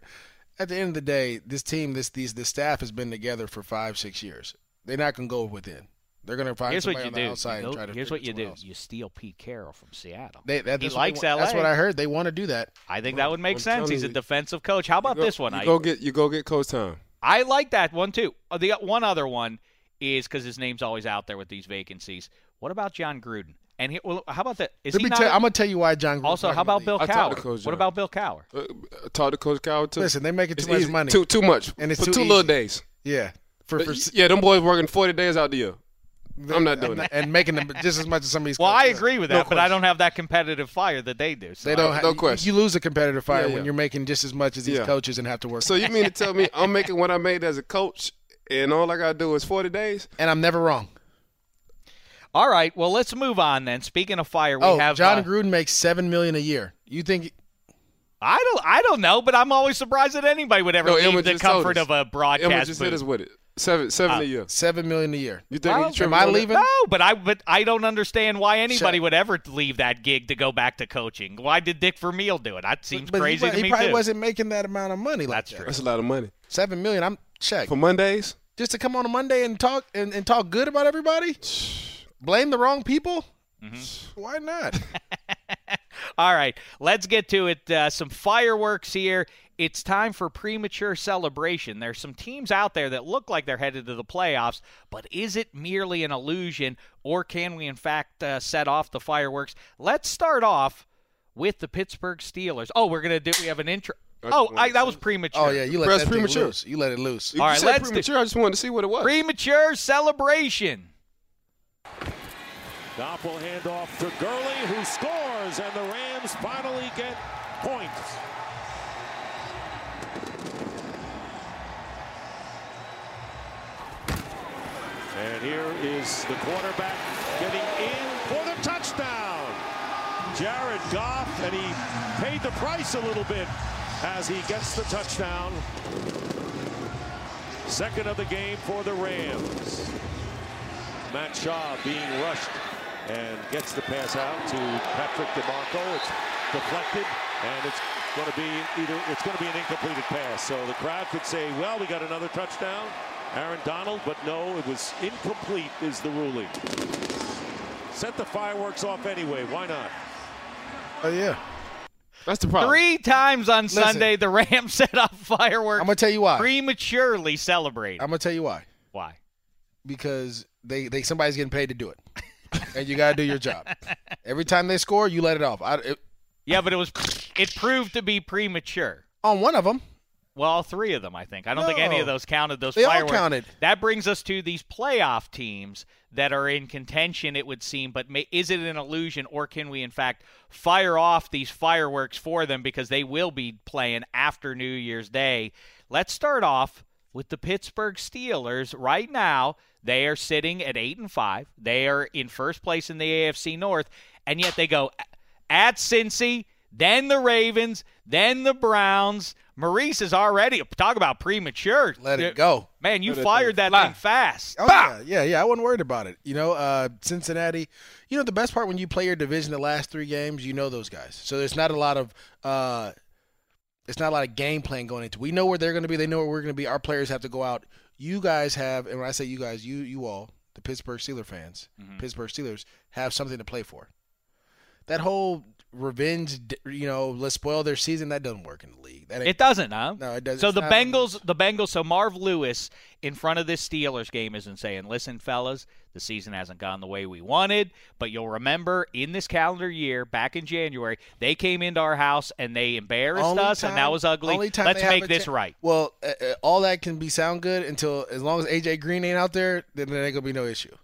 at the end of the day, this team, this these this staff has been together for five, six years. They're not gonna go within. They're gonna find Here's what somebody you on the do. outside You and go- try to. here's figure what you do. else. You steal Pete Carroll from Seattle. They, that, he that's what likes they, want- That's what I heard. They want to do that. I think that would make I'm sense. telling He's a defensive coach. How about go- this one? You I go get you go get Coach Tom. I like that one too. Uh, The one other one is because his name's always out there with these vacancies. What about Jon Gruden? And he, well, how about that? Is Let he not tell, a, I'm gonna tell you why Jon. Gruden's also? How about Bill league. I talked to Cowher? Coach What about Bill Cowher? Uh, talk to Coach Cowher too. Listen, they making too It's much easy. money. Too too much. And it's for too two little days. Yeah, for, for yeah, them boys working forty days out the year. I'm not doing and, that. and making them just as much as some of these. Well, I agree with No that, but I don't have that competitive fire that they do. So They don't. No have, question. You lose a competitive fire Yeah, yeah. when you're making just as much as these Yeah. coaches and have to work. So you mean to tell me I'm making what I made as a coach, and all I gotta do is forty days? and I'm never wrong. All right. Well, let's move on then. Speaking of fire, we oh, have Jon uh, Gruden makes seven million a year. You think? I don't. I don't know, but I'm always surprised that anybody would ever No, leave the comfort of a broadcast Emma just hit us with it. Seven seven Uh, a year. Seven million a year. You think Well, he tripping am I leaving? No, but I but I don't understand why anybody Shut- would ever leave that gig to go back to coaching. Why did Dick Vermeil do it? That seems But crazy he, to he me probably too. wasn't making that amount of money. Like That's that. true. That's a lot of money Seven million. I'm check for Mondays. just to come on a Monday and talk and, and talk good about everybody. Blame the wrong people. Mm-hmm. Why not? All right, let's get to it. Uh, some fireworks here. It's time for premature celebration. There's some teams out there that look like they're headed to the playoffs, but is it merely an illusion, or can we, in fact, uh, set off the fireworks? Let's start off with the Pittsburgh Steelers. Oh, we're gonna do. We have an intro. Oh, I, that was premature. oh yeah, you let Press that thing premature. loose. You let it loose. You All right, said let's do- premature. I just wanted to see what it was. premature celebration. Goff will hand off to Gurley, who scores, and the Rams finally get points. And here is the quarterback getting in for the touchdown. Jared Goff, and he paid the price a little bit as he gets the touchdown. Second of the game for the Rams. Matt Schaub being rushed and gets the pass out to Patrick DiMarco. It's deflected, and it's going to be either it's going to be an incomplete pass. So the crowd could say, "Well, we got another touchdown, Aaron Donald," but no, it was incomplete. Is the ruling? Set the fireworks off anyway. Why not? Oh yeah. That's the problem. Three times on Listen. Sunday, the Rams set off fireworks. I'm gonna tell you why. Prematurely celebrate. I'm gonna tell you why. Why? Because they, they somebody's getting paid to do it, and you gotta do your job. Every time they score, you let it off. I, it, Yeah, but it was. It proved to be premature. on one of them, Well, all three of them, I think. I don't think any of those counted. Those They all fireworks. counted. That brings us to these playoff teams that are in contention. It would seem, but may, is it an illusion, or can we in fact fire off these fireworks for them because they will be playing after New Year's Day? Let's start off with the Pittsburgh Steelers. Right now, they are sitting at eight and five. They are in first place in the AFC North, and yet they go at Cincy, then the Ravens, then the Browns. Maurice is already talk about premature. let it go. Man, you Let fired that fly. thing fast. Oh yeah, yeah, yeah. I wasn't worried about it. You know, uh, Cincinnati. You know, the best part when you play your division the last three games, you know those guys. So there's not a lot of. Uh, it's not a lot of game plan going into. We know where they're going to be. They know where we're going to be. Our players have to go out. You guys have, and when I say you guys, you you all, the Pittsburgh Steelers fans, Pittsburgh Steelers have something to play for. That whole revenge, you know, let's spoil their season. That doesn't work in the league. That It doesn't, huh? No, it doesn't. So It's the not- Bengals, the Bengals. So Marv Lewis in front of this Steelers game isn't saying, "Listen, fellas, the season hasn't gone the way we wanted, but you'll remember in this calendar year, back in January, they came into our house and they embarrassed Only us, and that was ugly. only time Let's make this cha- right." Well, uh, uh, all that can be sound good until as long as AJ Green ain't out there, then there ain't gonna be no issue.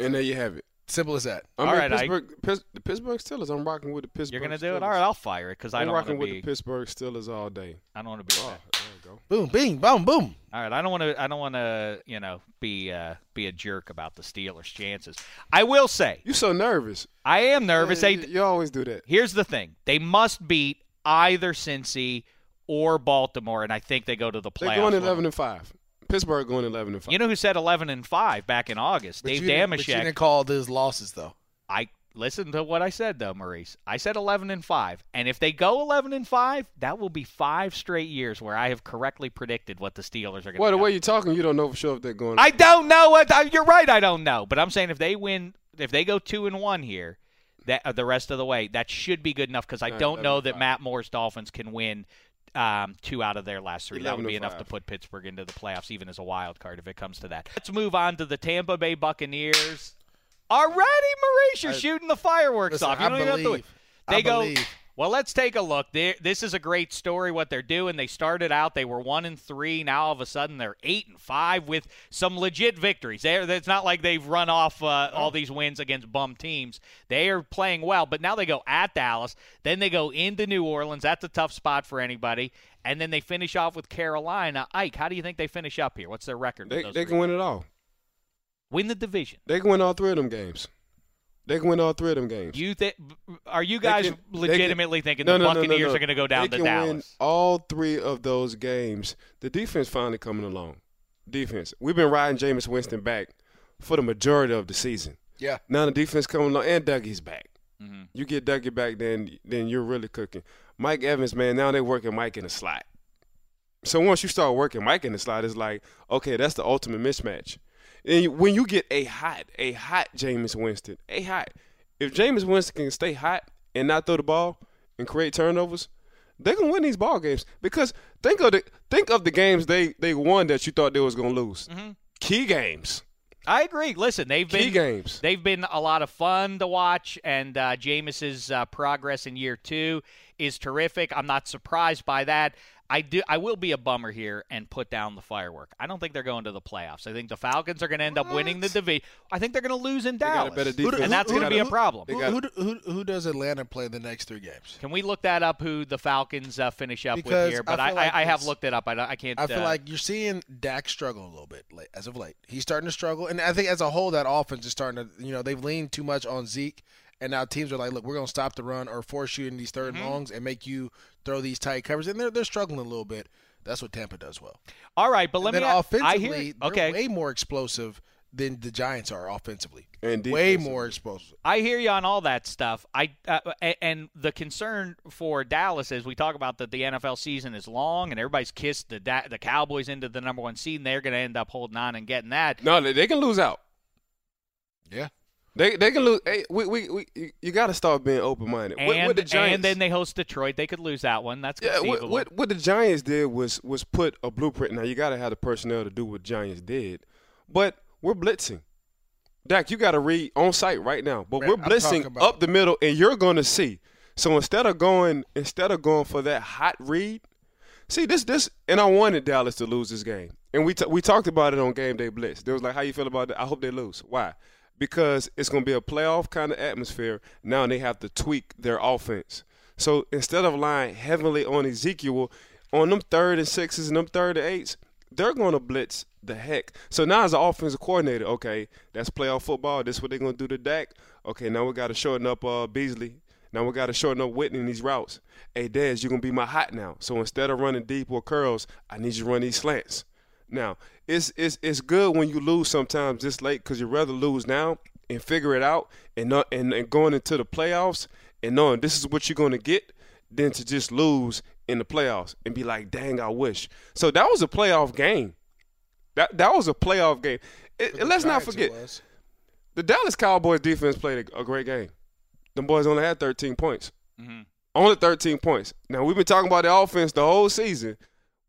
And there you have it. Simple as that. I All mean, right, I- Pittsburgh, Pitts- the Pittsburgh Steelers. I'm rocking with the Pittsburgh. You're gonna do Steelers. it, all right? I'll fire it because I I'm don't want rocking with be. the Pittsburgh Steelers all day. I don't want to be. Oh, that. there you go. Boom, bing, boom, boom. All right, I don't want to. I don't want to. You know, be uh, be a jerk about the Steelers' chances. I will say, You're so nervous. I am nervous. Yeah, They, you, you always do that. Here's the thing: they must beat either Cincy or Baltimore, and I think they go to the playoffs. They're going 11 and five. Pittsburgh going 11 and five. You know who said 11 and five back in August? But Dave you didn't- But you didn't call those losses though. I listen to what I said though, Maurice. I said 11 and five, and if they go 11 and five, that will be five straight years where I have correctly predicted what the Steelers are going to. Do. Well, the way you're talking, you don't know for sure if they're going. I don't know what you're right. I don't know, but I'm saying if they win, if they go two and one here, that uh, the rest of the way, that should be good enough because I don't know that. Matt Moore's Dolphins can win um, two out of their last three. That would be enough to put Pittsburgh into the playoffs, even as a wild card, if it comes to that. Let's move on to the Tampa Bay Buccaneers. Already, Maurice, you're I- shooting the fireworks Listen, off. You don't even have to believe. They I go. believe. Well, let's take a look. They- This is a great story. What they're doing. They started out. They were one and three. Now all of a sudden they're eight and five with some legit victories. They're, it's not like they've run off uh, all these wins against bum teams. They are playing well. But now they go at Dallas. Then they go into New Orleans. That's a tough spot for anybody. And then they finish off with Carolina. Ike, how do you think they finish up here? What's their record? They, they can win it all. win the division. They can win all three of them games. They can win all three of them games. You think? Are you guys can- they can- legitimately thinking No, the no, no, no, Buccaneers no. are going to go down they to can Win Dallas? all three of those games. The defense finally coming along. Defense. We've been riding Jameis Winston back for the majority of the season. Yeah. Now the defense coming along, and Dougie's back. Mm-hmm. You get Dougie back, then then you're really cooking. Mike Evans, man, now they're working Mike in the slot. So once you start working Mike in the slot, it's like, okay, that's the ultimate mismatch. And when you get a hot, a hot Jameis Winston, a hot, if Jameis Winston can stay hot and not throw the ball and create turnovers, they can win these ball games. Because think of the think of the games they they won that you thought they was gonna lose. Key games. I agree. Listen, they've Key been games. They've been a lot of fun to watch, and uh, Jameis's uh, progress in year two is terrific. I'm not surprised by that. I do. I will be a bummer here and put down the firework. I don't think they're going to the playoffs. I think the Falcons are going to end up winning the division. I think they're going to lose in got a Dallas, better and that's going to be a problem. Who, who, who, who does Atlanta play the next three games? Can we look that up? Who the Falcons uh, finish up with here? But I, I, like I have looked it up. I, I can't. I feel uh, like you're seeing Dak struggle a little bit late, as of late. He's starting to struggle, and I think as a whole, that offense is starting to. You know, they've leaned too much on Zeke, and now teams are like, "Look, we're going to stop the run or force you in these 3rd Mm-hmm. and longs and make you throw these tight covers." And they're they're struggling a little bit. That's what Tampa does well. all right, but let and me. then I offensively, hear, they're okay, way more explosive than the Giants are offensively. And way more explosive. I hear you on all that stuff. I uh, and the concern for Dallas is we talk about that the NFL season is long and everybody's kissed the the Cowboys into the number one seed and they're going to end up holding on and getting that. No, they, they can lose out. Yeah. They they can lose. Hey, we, we, we you got to start being open minded. And, what, what the Giants, and then they host Detroit. They could lose that one. That's yeah, what, what what the Giants did was was put a blueprint. Now you got to have the personnel to do what Giants did, but we're blitzing. Dak, you got to read on site right now. But Man, we're blitzing about- up the middle, and you're going to see. So instead of going instead of going for that hot read, see this this, and I wanted Dallas to lose this game, and we t- we talked about it on game day blitz. They was like, how you feel about that? I hope they lose. Why? Because it's going to be a playoff kind of atmosphere. Now they have to tweak their offense. So instead of relying heavily on Ezekiel, on them third and sixes and them third and eights, they're going to blitz the heck. So now as an offensive coordinator, okay, that's playoff football. This is what they're going to do to Dak. Okay, now we got to shorten up uh, Beasley. Now we got to shorten up Witten in these routes. Hey, Dez, you're going to be my hot now. So instead of running deep or curls, I need you to run these slants. Now, it's it's it's good when you lose sometimes this late because you'd rather lose now and figure it out and not and, and going into the playoffs and knowing this is what you're going to get than to just lose in the playoffs and be like, dang, I wish. So that was a playoff game. That that was a playoff game. It- the let's not Giants it forget the Dallas Cowboys defense played a, a great game. Them boys only had 13 points. Mhm. Only 13 points. Now we've been talking about the offense the whole season.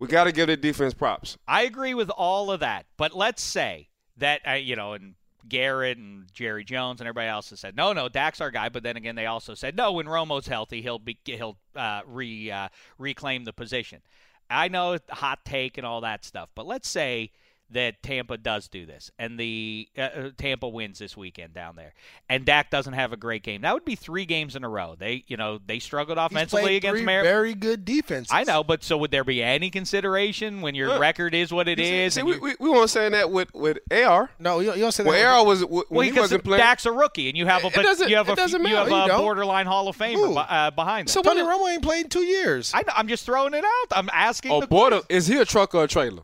We got to give the defense props. I agree with all of that, but let's say that uh, you know, and Garrett and Jerry Jones and everybody else has said, no, no, Dak's our guy. But then again, they also said, no, when Romo's healthy, he'll be he'll uh, re uh, reclaim the position. I know hot take and all that stuff, but let's say that Tampa does do this and the uh, uh, Tampa wins this weekend down there, and Dak doesn't have a great game. That would be three games in a row. They, you know, they struggled offensively played against three Mar- very good defense. I know, but so would there be any consideration when your Look, record is what it You see- is? See, we, you- we, we weren't saying that with, with AR. No, you, don't- you don't say that. Well, AR was when well, he wasn't playing. Dak's a rookie, and you have a It but doesn't- you have a doesn't you have a You borderline Hall of Famer Who? uh, behind him. So Tony what- Romo ain't played in two years. I, I'm just throwing it out. I'm asking. Oh, the border is he a truck or a trailer?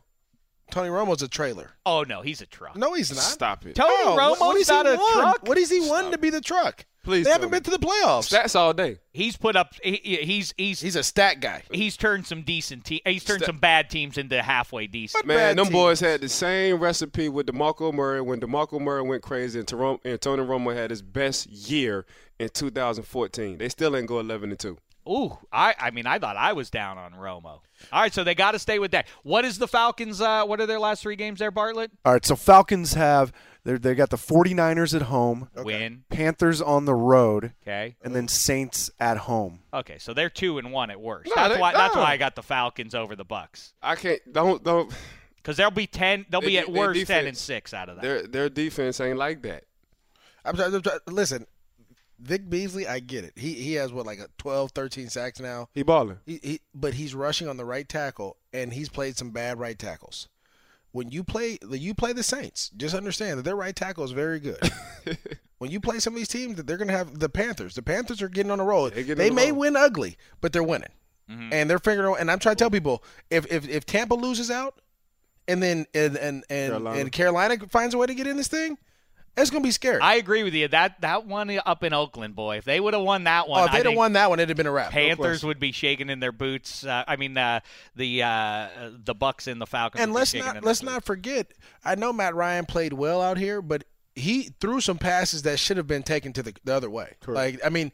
Tony Romo's a trailer. Oh no, he's a truck. No, he's not. Stop it. Tony Oh, Romo's what, what is he not a won? truck. What is he won to be the truck? Please they haven't me. been to the playoffs. Stats all day. He's put up. He, he's he's He's a stat guy. he's turned some decent. Te- he's turned Sta- some bad teams into halfway decent. Man, them teams. boys had the same recipe with DeMarco Murray when DeMarco Murray went crazy and, Teron- and Tony Romo had his best year in 2014. They still ain't go 11 and 2. Ooh, I I mean I thought I was down on Romo. All right, so they got to stay with that. What is the Falcons? Uh, what are their last three games there, Bartlett? All right, so Falcons have they they got the 49ers at home, Win. Panthers on the road, Okay. and then Saints at home. Okay, so they're two and one at worst. No, that's they- why. That's why I got the Falcons over the Bucks I can't don't don't because they'll be ten. They'll They- be at they worst ten and six out of that. their their defense ain't like that. I'm I'm sorry. Listen, Vic Beasley, I get it. He he has what like a 12, 13 sacks now. He balling. He, he, but he's rushing on the right tackle, and he's played some bad right tackles. When you play, you play the Saints. Just understand that their right tackle is very good. when you play some of these teams, that they're going to have the Panthers. The Panthers are getting on a roll. They They may roll. win ugly, but they're winning, Mm-hmm. and they're figuring. out And I'm trying to tell people if if, if Tampa loses out, and then and and and Carolina. and Carolina finds a way to get in this thing, it's going to be scary. I agree with you. That that one up in Oakland, boy. If they would have won that one, oh, if they'd have won that one, it'd have been a wrap. Panthers would be shaking in their boots. Uh, I mean, uh, the uh, the Bucks and the Falcons. and would let's shaking not their let's boots. not forget. I know Matt Ryan played well out here, but he threw some passes that should have been taken to the, the other way. Like I mean,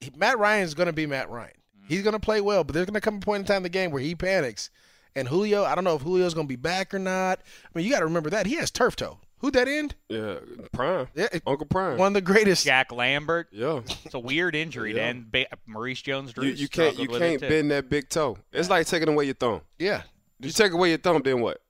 he- Matt Ryan is going to be Matt Ryan. He's going to play well, but there's going to come a point in time in the game where he panics. And Julio, I don't know if Julio's going to be back or not. I mean, you got to remember that he has turf toe. Who that end? Yeah, Prime. Yeah, Uncle Prime. one of the greatest. Jack Lambert. Yeah. It's a weird injury. Yeah. Then ba- Maurice Jones-Drew. You, you can't you struggled with it, can't bend that big toe. It's like taking away your thumb. Yeah, You take away your thumb, then what?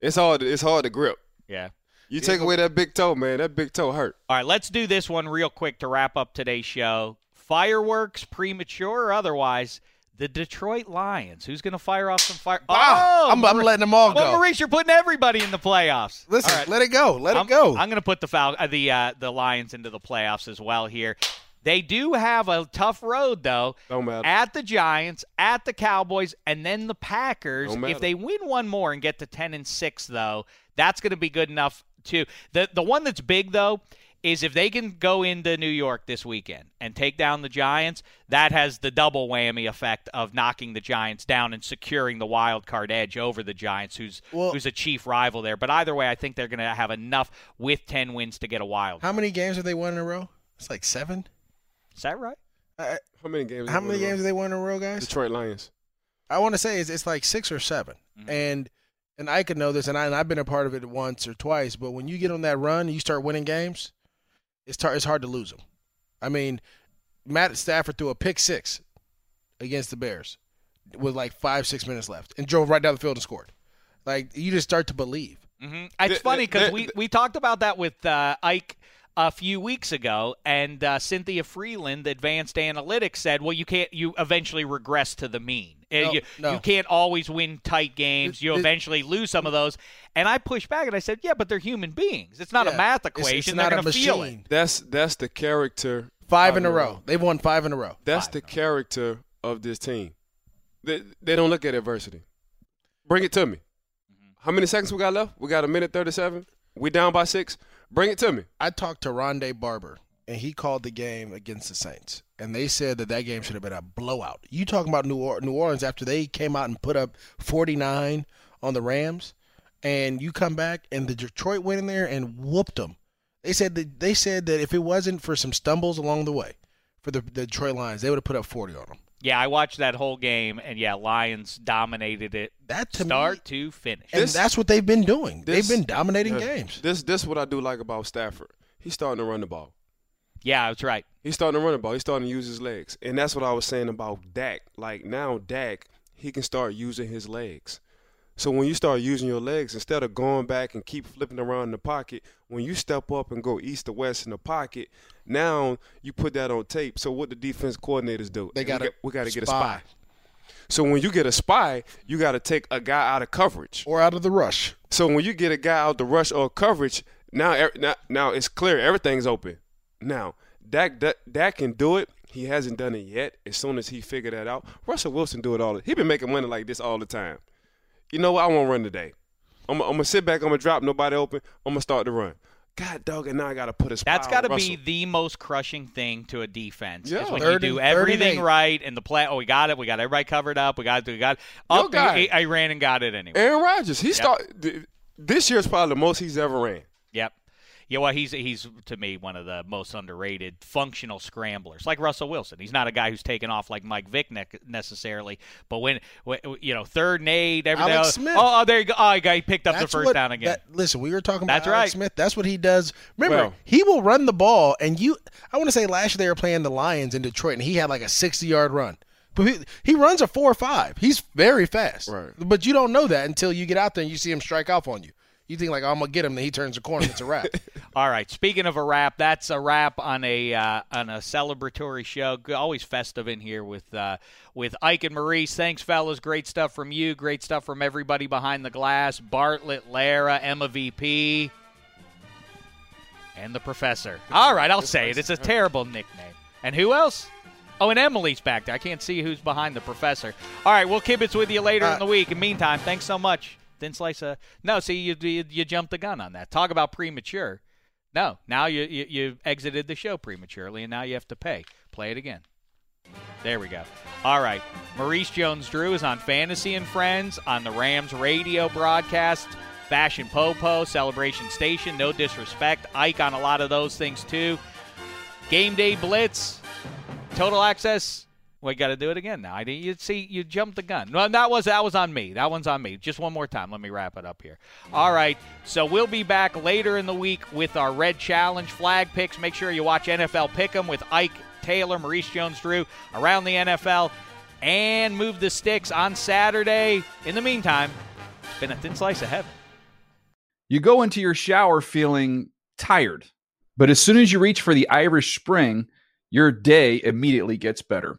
It's hard. To, it's hard to grip. Yeah. You take away that big toe, man. That big toe hurt. All right, let's do this one real quick to wrap up today's show. Fireworks, premature or otherwise, the Detroit Lions. Who's going to fire off some fire? Wow. Oh, I'm, I'm letting them all Well, go. Maurice, you're putting everybody in the playoffs. Listen, All right. let it go. Let I'm, it go. I'm going to put the Fal- uh, the uh, the Lions into the playoffs as well here. They do have a tough road though. Don't matter. At the Giants, at the Cowboys, and then the Packers. Don't matter. If they win one more and get to ten and six, though, that's going to be good enough too. The the one that's big though is if they can go into New York this weekend and take down the Giants, that has the double whammy effect of knocking the Giants down and securing the wild card edge over the Giants, who's Well- who's a chief rival there. But either way, I think they're going to have enough with ten wins to get a wild. How many games have they won in a row? It's like seven. Is that right? Uh, How many games? how many won in a games row? have they won in a row, guys? Detroit Lions. I want to say it's, it's like six or 7 Mm-hmm. and and I could know this, and, I, and I've been a part of it once or twice. But when you get on that run, and you start winning games. It's tar- it's hard to lose them. I mean, Matt Stafford threw a pick six against the Bears with like five six minutes left, and drove right down the field and scored. Like you just start to believe. Mm-hmm. It's funny because we, we talked about that with uh, Ike a few weeks ago, and uh, Cynthia Frelund, Advanced Analytics, said, "Well, you can't. You eventually regress to the mean. Uh, No, you, no. you can't always win tight games. You It- it- eventually lose some of those." And I pushed back and I said, "Yeah, but they're human beings. It's not a Yeah, math it's- it's equation. not they're a going to feel it." machine. That's that's the character. Five in a the- row. They've won five in a row. That's the character of this team. They they don't look at adversity. Bring it to me. How many seconds we got left? We got a minute thirty-seven. We down by six. Bring it to me. I talked to Rondé Barber, and he called the game against the Saints, and they said that that game should have been a blowout. You talking about New, or- New Orleans after they came out and put up 49 on the Rams, and you come back and the Detroit went in there and whooped them. They said that they said that if it wasn't for some stumbles along the way for the, the Detroit Lions, they would have put up 40 on them. Yeah, I watched that whole game, and yeah, Lions dominated it That to start me, to finish. and This- that's what they've been doing. This- they've been dominating Yeah. games. This this what I do like about Stafford. He's starting to run the ball. Yeah, that's right. He's starting to run the ball. He's starting to use his legs. And that's what I was saying about Dak. Like now Dak, he can start using his legs. So when you start using your legs, instead of going back and keep flipping around in the pocket, when you step up and go east to west in the pocket, now you put that on tape. So what the defense coordinators do? They got got- we got to get a spy. spy. So when you get a spy, you got to take a guy out of coverage. Or out of the rush. So when you get a guy out the rush or coverage, now er- now, now it's clear everything's open. Now Dak, Dak Dak can do it. He hasn't done it yet. As soon as he figured that out, Russell Wilson do it all. He been making money like this all the time. You know what? I won't run today. I'm, I'm gonna sit back. I'm gonna drop nobody open. I'm gonna start to run. God dog, and now I gotta put a spy That's on got to be the most crushing thing to a defense. Yeah. is when Third you do and- third everything eight. right and the play. Oh, we got it. We got everybody covered up. We got it. We got it. Your Oh, guy. I, I ran and got it anyway. Aaron Rodgers. He start th- this year's probably the most he's ever ran. Yeah, well, he's he's to me one of the most underrated functional scramblers, like Russell Wilson. He's not a guy who's taken off like Mike Vick ne- necessarily, but when, when you know third and eight, everything. Alex else- Smith. Oh, oh, there you go. Oh, he got- picked up the first what- down again. that- listen, we were talking about That's Alex right. Smith. That's what he does. Remember, Well- he will run the ball, and you. I want to say last year they were playing the Lions in Detroit, and he had like a sixty-yard run. But he, he runs a four or five. He's very fast. Right. But you don't know that until you get out there and you see him strike off on you. You think like, I'm gonna get him, then he turns the corner, it's a wrap. All right. Speaking of a wrap, that's a wrap on a uh, on a celebratory show. Always festive in here with uh, with Ike and Maurice. Thanks, fellas. Great stuff from you. Great stuff from everybody behind the glass. Bartlett, Lara, Emma VP, and the professor. All right, I'll say it. It's a terrible nickname. And who else? Oh, and Emily's back there. I can't see who's behind the professor. All right, we'll kibitz with you later Uh, in the week. In the meantime, thanks so much. Thin slice of no. See, you you, you jumped the gun on that. Talk about premature. No, now you, you you exited the show prematurely, and now you have to pay. Play it again. There we go. All right, Maurice Jones-Drew is on Fantasy and Friends on the Rams radio broadcast. Fashion Popo, Celebration Station, no disrespect. Ike on a lot of those things too. Game Day Blitz, Total Access. We got to do it again now. I didn't. You see, you jumped the gun. No, that was that was on me. That one's on me. Just one more time. Let me wrap it up here. All right. So we'll be back later in the week with our Red Challenge flag picks. Make sure you watch NFL Pick'em with Ike Taylor, Maurice Jones-Drew around the NFL, and move the sticks on Saturday. In the meantime, it's been a thin slice of heaven. You go into your shower feeling tired, but as soon as you reach for the Irish Spring, your day immediately gets better.